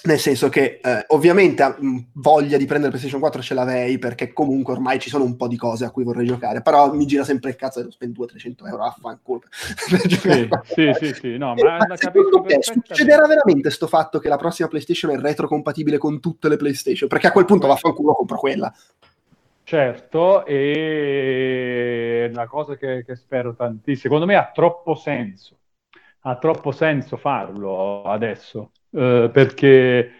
nel senso che eh, ovviamente mh, voglia di prendere PlayStation 4 ce l'avrei perché comunque ormai ci sono un po' di cose a cui vorrei giocare, però mi gira sempre il cazzo di spendere 200-300 euro a fanculo. Sì, sì, sì, sì, no, ma, ma secondo te succederà veramente sto fatto che la prossima PlayStation è retrocompatibile con tutte le PlayStation? Perché a quel punto vaffanculo compro quella. Certo, e una cosa che, che spero tantissimo, secondo me ha troppo senso, ha troppo senso farlo adesso eh, perché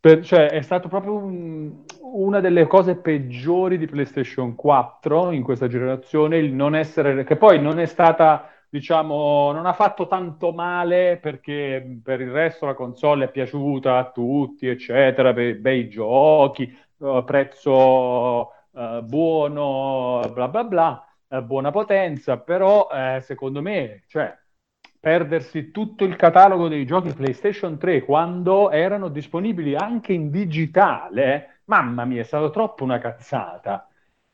per, cioè, è stato proprio un, una delle cose peggiori di PlayStation 4 in questa generazione il non essere, che poi non è stata, diciamo, non ha fatto tanto male perché per il resto la console è piaciuta a tutti, eccetera, bei, bei giochi, uh, prezzo uh, buono, bla bla bla, uh, buona potenza, però eh, secondo me, cioè, perdersi tutto il catalogo dei giochi PlayStation 3 quando erano disponibili anche in digitale, mamma mia, è stato troppo una cazzata.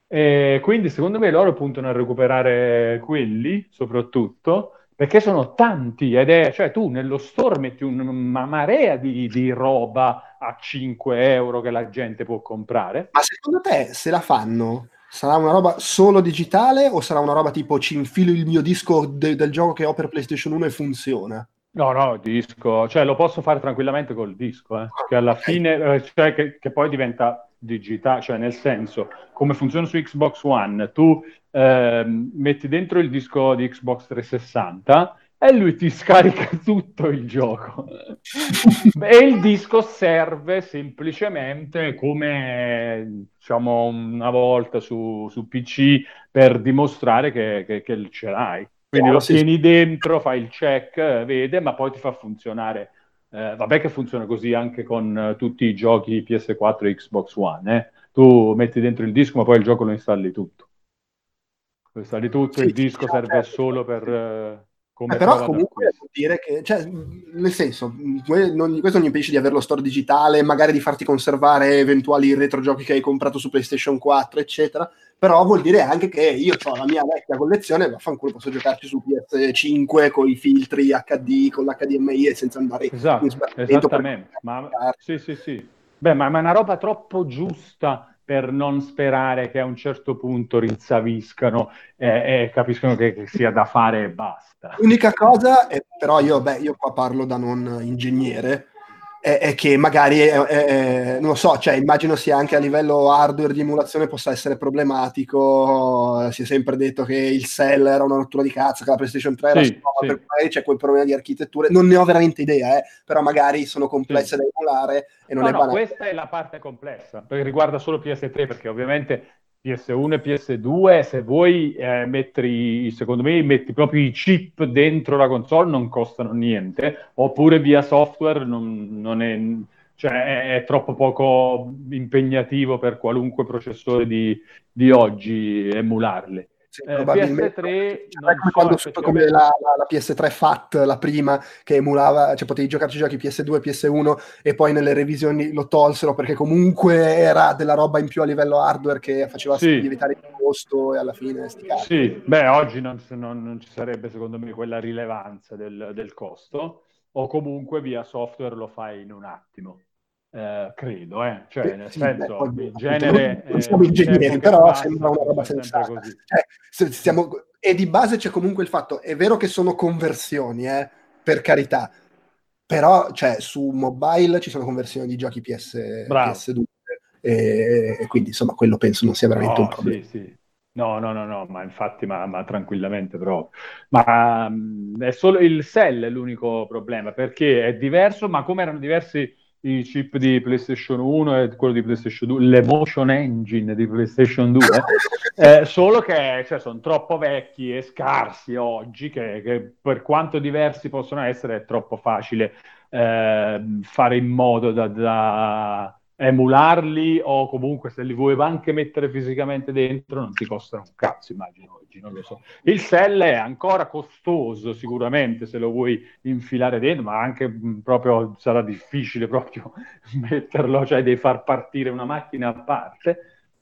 E quindi secondo me loro puntano a recuperare quelli, soprattutto, perché sono tanti ed è, cioè tu nello store metti una marea di, di roba a 5 euro che la gente può comprare. Ma secondo te se la fanno Sarà una roba solo digitale o sarà una roba tipo ci infilo il mio disco de- del gioco che ho per PlayStation 1 e funziona? No, no, disco, cioè lo posso fare tranquillamente col disco, eh, che alla fine, eh, cioè che, che, poi diventa digitale, cioè nel senso, come funziona su Xbox One, tu eh, metti dentro il disco di Xbox 360 e lui ti scarica tutto il gioco. e il disco serve semplicemente come, diciamo, una volta su, su PC per dimostrare che, che, che ce l'hai. Quindi lo tieni dentro, fai il check, vede, ma poi ti fa funzionare. Eh, vabbè che funziona così anche con uh, tutti i giochi PS4 e Xbox One. Eh? Tu metti dentro il disco, ma poi il gioco lo installi tutto. Lo installi tutto, sì, il disco serve certo. solo per... Uh, come eh, però comunque vuol dire che, cioè, nel senso, non, questo non impedisce di avere lo store digitale, magari di farti conservare eventuali retrogiochi che hai comprato su PlayStation 4, eccetera, però vuol dire anche che io ho la mia vecchia collezione, vaffanculo, posso giocarci su PS5 con i filtri HD, con l'HDMI e senza andare esatto, in Esattamente, ma, sì, sì, sì. Beh, ma, ma è una roba troppo giusta per non sperare che a un certo punto rinsaviscano e, e capiscono che, che, sia da fare e basta. L'unica cosa, è, però io, beh, io qua parlo da non ingegnere, è, è che magari, è, non lo so, cioè immagino sia anche a livello hardware di emulazione possa essere problematico, si è sempre detto che il Cell era una rottura di cazzo, che la PlayStation 3 era sì, sì. per magari c'è quel problema di architetture, non ne ho veramente idea, eh, però magari sono complesse sì. da emulare e non no, è no, banale. questa è la parte complessa, perché riguarda solo PS3, perché ovviamente PS1 e PS2, se vuoi eh, mettere, secondo me, metti proprio i chip dentro la console, non costano niente, oppure via software non, non è, cioè, è, troppo poco impegnativo per qualunque processore di, di oggi emularle. Sì, eh, PS3 cioè, come, quando, come la, la, la, PS3 FAT, la prima che emulava, cioè potevi giocarci giochi PS2 e PS1 e poi nelle revisioni lo tolsero perché comunque era della roba in più a livello hardware che faceva sì. lievitare il costo e alla fine sti Sì, beh, oggi non, non, non, ci sarebbe secondo me quella rilevanza del, del costo. O comunque via software lo fai in un attimo. Eh, credo, eh. cioè, nel sì, senso, beh, in genere... Non, non siamo ingegneri, però passa, sembra una roba sensata. Eh, stiamo, e di base c'è comunque il fatto, è vero che sono conversioni, eh, per carità, però cioè, su mobile ci sono conversioni di giochi PS, Bravo. PS2 e, e quindi insomma quello penso non sia veramente No, un problema. sì, sì. No, no, no, no, ma infatti, ma, ma tranquillamente proprio. Ma mh, è solo il Cell è l'unico problema, perché è diverso, ma come erano diversi i chip di PlayStation 1 e quello di PlayStation 2, l'Emotion Engine di PlayStation 2, eh, solo che cioè, sono troppo vecchi e scarsi oggi, che, che per quanto diversi possono essere, è troppo facile eh, fare in modo da, da emularli o comunque se li vuoi anche mettere fisicamente dentro non ti costano un cazzo, immagino oggi, non lo so. Il Cell è ancora costoso sicuramente se lo vuoi infilare dentro, ma anche proprio sarà difficile proprio metterlo, cioè devi far partire una macchina a parte.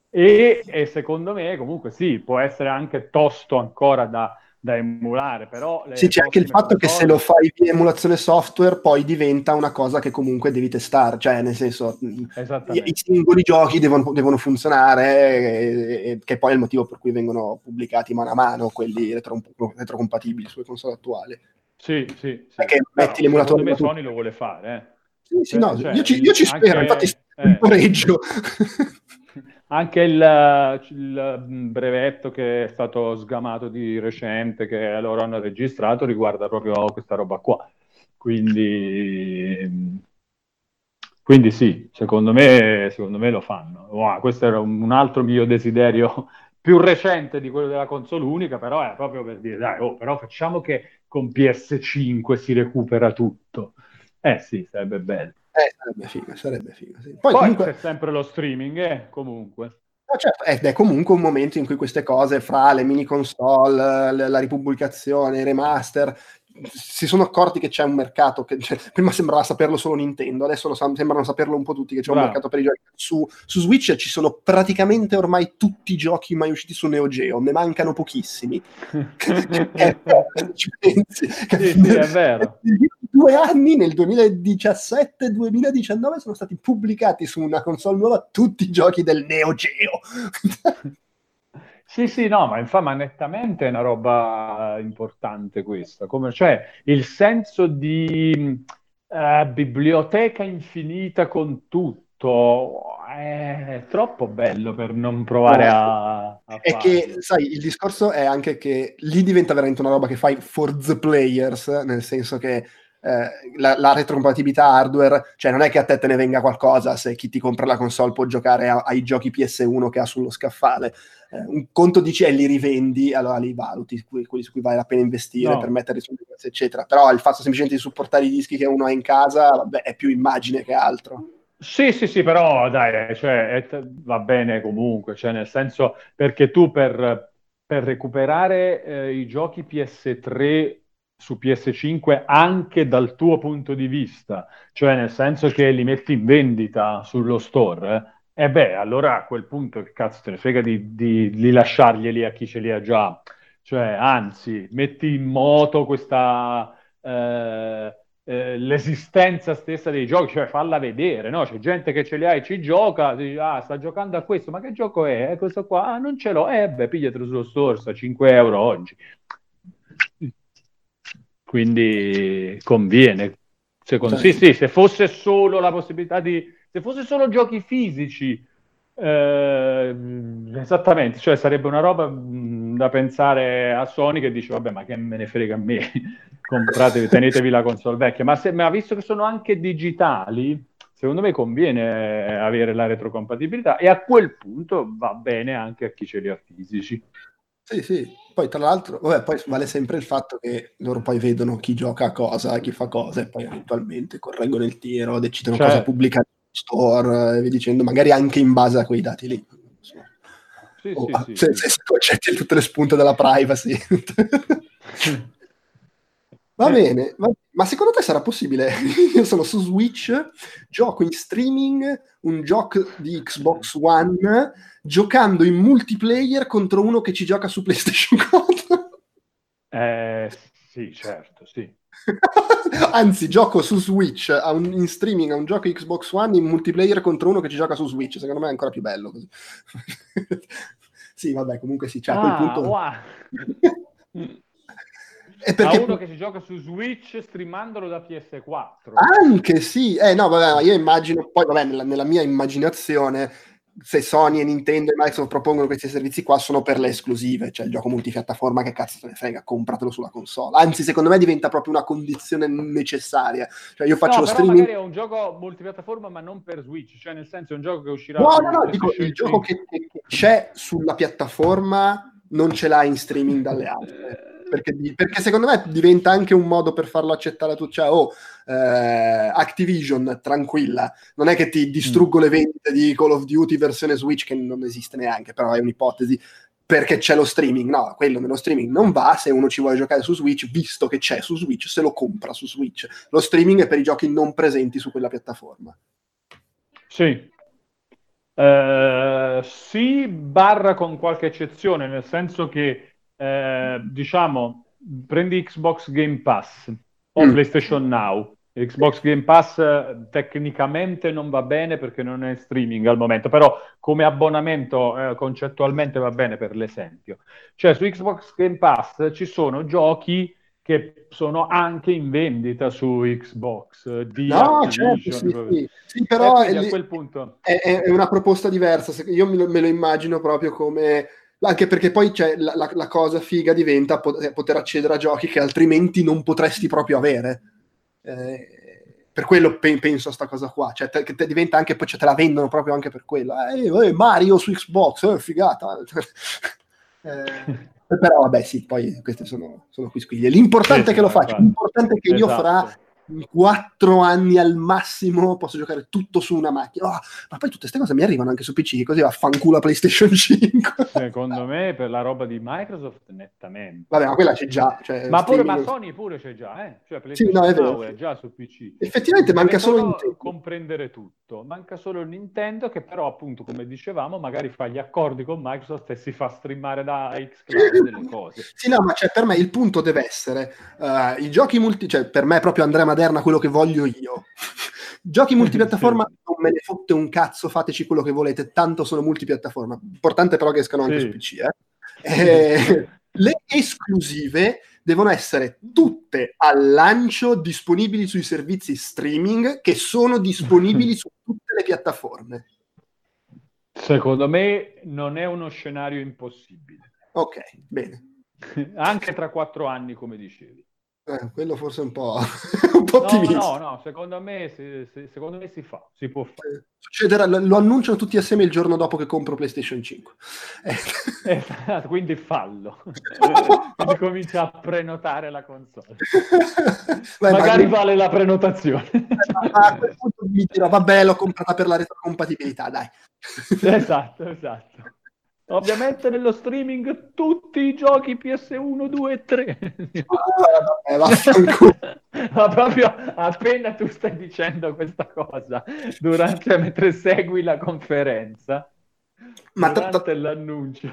E, e secondo me comunque sì, può essere anche tosto ancora da, da emulare, però Sì, c'è anche il fatto che se lo fai via emulazione software poi diventa una cosa che comunque devi testare, cioè nel senso mh, i, i singoli giochi devono, devono funzionare, e- e- che poi è il motivo per cui vengono pubblicati mano a mano quelli retro- retrocompatibili sulle console attuali. Sì, sì, sì. Perché Però, metti l'emulatore secondo me Sony lo vuole fare, eh. Sì, sì, no, Cioè, io, ci, io ci spero, infatti eh. pareggio. Anche il, il brevetto che è stato sgamato di recente, che loro hanno registrato, riguarda proprio questa roba qua. Quindi, quindi sì, secondo me, secondo me lo fanno. Wow, questo era un, un altro mio desiderio più recente di quello della console unica, però è proprio per dire, dai, oh, però facciamo che con PS5 si recupera tutto. Eh sì, sarebbe bello. Eh, sarebbe figo, sarebbe figo. sì. Poi, Poi comunque, c'è sempre lo streaming, eh, comunque. No, certo, ed è comunque un momento in cui queste cose, fra le mini console, le- la ripubblicazione, i remaster, si sono accorti che c'è un mercato. Che, cioè, prima sembrava saperlo solo Nintendo, adesso lo sa- sembrano saperlo un po' tutti che c'è un Bravo. mercato per i giochi. Su, su Switch ci sono praticamente ormai tutti i giochi mai usciti su Neo Geo, ne mancano pochissimi. Eh, ci pensi? Sì, sì, è vero. Due anni, nel 2017-2019, sono stati pubblicati su una console nuova tutti i giochi del Neo Geo. Sì, sì, no, ma infatti, ma nettamente è una roba importante questa, come, cioè il senso di eh, biblioteca infinita con tutto è troppo bello per non provare a, a È che, farlo. sai, il discorso è anche che lì diventa veramente una roba che fai for the players, nel senso che eh, la, la retrocompatibilità hardware, cioè non è che a te te ne venga qualcosa se chi ti compra la console può giocare a- ai giochi PS1 che ha sullo scaffale. Eh, un conto dici e li rivendi, allora li valuti, que- quelli su cui vale la pena investire No. per metterli su Linux, eccetera. Però il fatto semplicemente di supportare i dischi che uno ha in casa, vabbè, è più immagine che altro. Sì, sì, sì, però dai, cioè, va bene comunque, cioè, nel senso, perché tu per, per recuperare eh, i giochi PS3 su PS5 anche dal tuo punto di vista, cioè nel senso che li metti in vendita sullo store, eh, e beh, allora a quel punto che cazzo te ne frega di, di, di lasciarglieli a chi ce li ha già, cioè anzi, metti in moto questa... eh, eh, l'esistenza stessa dei giochi, cioè falla vedere, no? C'è gente che ce li ha e ci gioca, dici, ah, sta giocando a questo, ma che gioco è? È questo qua? Ah, non ce l'ho, eh, beh, pigliatelo sullo store, sta 5 euro oggi. Quindi conviene. Secondo... Sì, sì, se fosse solo la possibilità di... Se fosse solo giochi fisici, eh, esattamente, cioè sarebbe una roba mh, da pensare a Sony che dice, vabbè, ma che me ne frega a me, compratevi, tenetevi la console vecchia. Ma, se, ma visto che sono anche digitali, secondo me conviene avere la retrocompatibilità e a quel punto va bene anche a chi ce li ha fisici. Sì, sì, poi tra l'altro, vabbè, poi vale sempre il fatto che loro poi vedono chi gioca a cosa, chi fa cosa e poi eventualmente correggono il tiro, decidono Certo. cosa pubblicare in store e via dicendo, magari anche in base a quei dati lì. Insomma. Sì, Oh, sì, sì, se, sì. se tu accetti tutte le spunte della privacy. Va Eh. bene, va- ma secondo te sarà possibile? Io sono su Switch, gioco in streaming un gioco di Xbox One, giocando in multiplayer contro uno che ci gioca su PlayStation 4. Eh, sì, certo, sì. Anzi, gioco su Switch un- in streaming a un gioco Xbox One in multiplayer contro uno che ci gioca su Switch. Secondo me è ancora più bello così. sì, vabbè, comunque sì, cioè, a quel Ah, punto... wow. E perché... A uno che si gioca su Switch streamandolo da PS4. Anche sì, eh no, vabbè, ma io immagino, poi vabbè, nella, nella mia immaginazione, se Sony e Nintendo e Microsoft propongono questi servizi qua sono per le esclusive, cioè il gioco multipiattaforma che cazzo te ne frega, compratelo sulla console. Anzi, secondo me diventa proprio una condizione necessaria. Cioè io faccio no, lo però streaming magari è un gioco multipiattaforma ma non per Switch, cioè nel senso è un gioco che uscirà No, no, no, dico, il gioco 5. che, che c'è sulla piattaforma non ce l'ha in streaming dalle altre. Perché, perché secondo me diventa anche un modo per farlo accettare a tutti. Cioè, oh, eh, Activision, tranquilla, non è che ti distruggo le vendite di Call of Duty versione Switch, che non esiste neanche, però è un'ipotesi, perché c'è lo streaming. No, quello nello streaming non va. Se uno ci vuole giocare su Switch, visto che c'è su Switch, se lo compra su Switch. Lo streaming è per i giochi non presenti su quella piattaforma. Sì. Eh, sì, barra con qualche eccezione, nel senso che, eh, diciamo, prendi Xbox Game Pass o Mm. PlayStation Now. Xbox Game Pass eh, tecnicamente non va bene perché non è streaming al momento, però come abbonamento eh, concettualmente va bene per l'esempio. Cioè su Xbox Game Pass ci sono giochi che sono anche in vendita su Xbox eh, di No, certo, sì, sì. Sì, però è a lì- quel punto... è, è- una proposta diversa. Io me lo, me lo immagino proprio come anche perché poi cioè, la, la, la, cosa figa diventa eh, poter accedere a giochi che altrimenti non potresti proprio avere. Eh, per quello pe- penso a questa cosa qua, cioè te, che te diventa anche, poi cioè, te la vendono proprio anche per quello. Eh, eh, Mario su Xbox, eh, figata. Eh, però vabbè sì, poi queste sono, sono quisquiglie. L'importante esatto, è che lo faccio, l'importante è che esatto. io fra esatto quattro anni al massimo posso giocare tutto su una macchina. Oh, ma poi tutte queste cose mi arrivano anche su PC, così vaffanculo a PlayStation 5. Secondo me per la roba di Microsoft nettamente. Vabbè, ma quella c'è già. Cioè, ma, pure, ma Sony pure c'è già, eh? Cioè PlayStation sì, no, è, è già su PC. Effettivamente manca solo Nintendo. comprendere tutto, manca solo Nintendo che però appunto come dicevamo magari fa gli accordi con Microsoft e si fa streamare da Xcloud delle cose. sì, no, ma cioè, per me il punto deve essere uh, i giochi multi, cioè per me proprio Andrea Madera Maderna quello che voglio io. Giochi multipiattaforma non me ne fotte un cazzo, fateci quello che volete, tanto sono multipiattaforma. Importante però che escano anche Sì. su PC, eh. Eh, le esclusive devono essere tutte al lancio disponibili sui servizi streaming che sono disponibili su tutte le piattaforme. Secondo me non è uno scenario impossibile. Ok, bene. Anche tra quattro anni, come dicevi. Eh, quello forse è un po', un po' No, ottimista. no, no, secondo me, si, si- secondo me si fa, si può fare. Eh, Succederà, lo, lo annunciano tutti assieme il giorno dopo che compro PlayStation 5. Eh, Esatto, quindi fallo. quindi comincia a prenotare la console. Beh, Magari ma- vale la prenotazione. ma a quel punto mi dirò, vabbè, l'ho comprata per la retrocompatibilità, dai. esatto, esatto. Ovviamente nello streaming tutti i giochi PS1, 2 e 3. Ah, vabbè. Ma proprio appena tu stai dicendo questa cosa, durante mentre segui la conferenza, Ma tra- l'annuncio.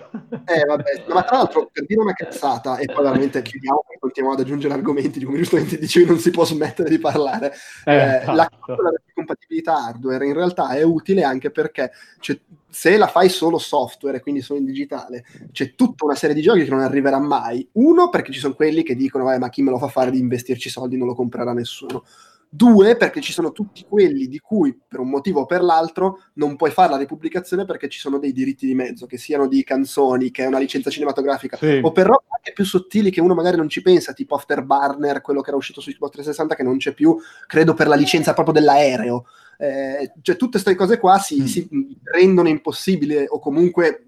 Eh, vabbè, ma tra l'altro per dire una cazzata e poi veramente chiudiamo e continuiamo ad aggiungere argomenti di come giustamente dicevi non si può smettere di parlare Eh, Eh, la esatto. compatibilità hardware in realtà è utile anche perché c'è- se la fai solo software e quindi solo in digitale c'è tutta una serie di giochi che non arriverà mai. Uno perché ci sono quelli che dicono "Vabbè, ma chi me lo fa fare di investirci soldi non lo comprerà nessuno Due, perché ci sono tutti quelli di cui per un motivo o per l'altro non puoi fare la ripubblicazione perché ci sono dei diritti di mezzo, che siano di canzoni, che è una licenza cinematografica, Sì. o per robe anche più sottili che uno magari non ci pensa, tipo Afterburner, quello che era uscito su Xbox 360 che non c'è più, credo per la licenza proprio dell'aereo. Eh, cioè tutte queste cose qua si, Mm. si rendono impossibile o comunque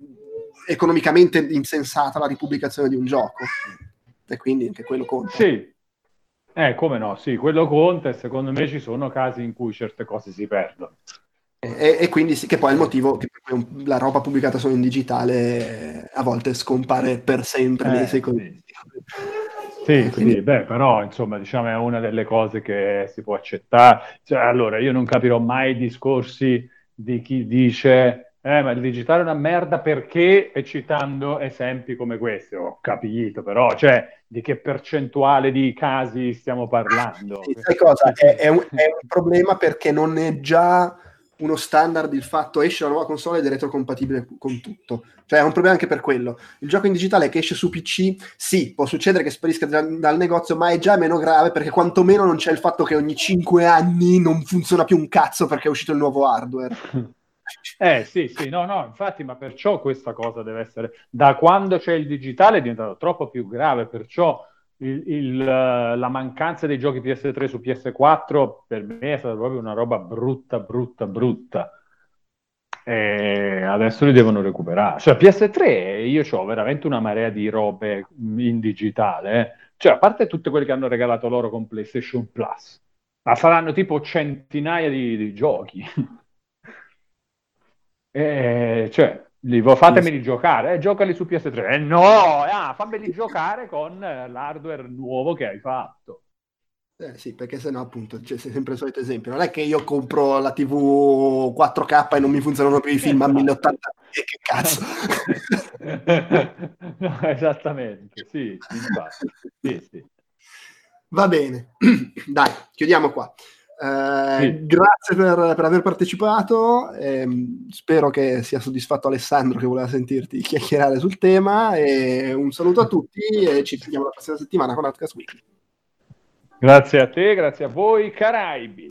economicamente insensata la ripubblicazione di un gioco. E quindi anche quello conta. Sì, eh, come no, sì, quello conta e secondo me ci sono casi in cui certe cose si perdono. E, e quindi sì, che poi è il motivo che la roba pubblicata solo in digitale eh, a volte scompare per sempre nei Eh, secoli. Sì, Quindi- sì, beh, però insomma, diciamo è una delle cose che si può accettare. Cioè, allora, io non capirò mai i discorsi di chi dice eh, ma il digitale è una merda perché, e citando esempi come questi, ho capito, però, cioè, di che percentuale di casi stiamo parlando? Sì, sai cosa? È, è un, è un problema perché non è già uno standard il fatto esce la nuova console ed è retrocompatibile con tutto. Cioè è un problema anche per quello. Il gioco in digitale che esce su PC, sì, può succedere che sparisca dal, dal negozio, ma è già meno grave perché quantomeno non c'è il fatto che ogni 5 anni non funziona più un cazzo perché è uscito il nuovo hardware. Eh sì, sì, no, no, infatti, ma perciò questa cosa deve essere, da quando c'è il digitale è diventato troppo più grave, perciò il, il, la mancanza dei giochi PS3 su PS4 per me è stata proprio una roba brutta, brutta, brutta. E adesso li devono recuperare. Cioè, PS3 io ho veramente una marea di robe in digitale. Eh. Cioè, a parte tutte quelle che hanno regalato loro con PlayStation Plus, ma saranno tipo centinaia di, di giochi. E, cioè, Dico, fatemeli giocare, eh, giocali su PS3. Eh, no, ah, fammeli giocare con eh, l'hardware nuovo che hai fatto. Eh, sì, perché sennò appunto c'è sempre il solito esempio. Non è che io compro la TV 4K e non mi funzionano più i film a 1080 e che cazzo. no, esattamente, sì, infatti. Sì, sì. Va bene, dai, chiudiamo qua. Eh, sì. Grazie per, per, aver partecipato. Eh, spero che sia soddisfatto Alessandro che voleva sentirti chiacchierare sul tema. E un saluto a tutti e ci vediamo la prossima settimana con Outcast Weekly. Grazie a te, grazie a voi, Caraibi.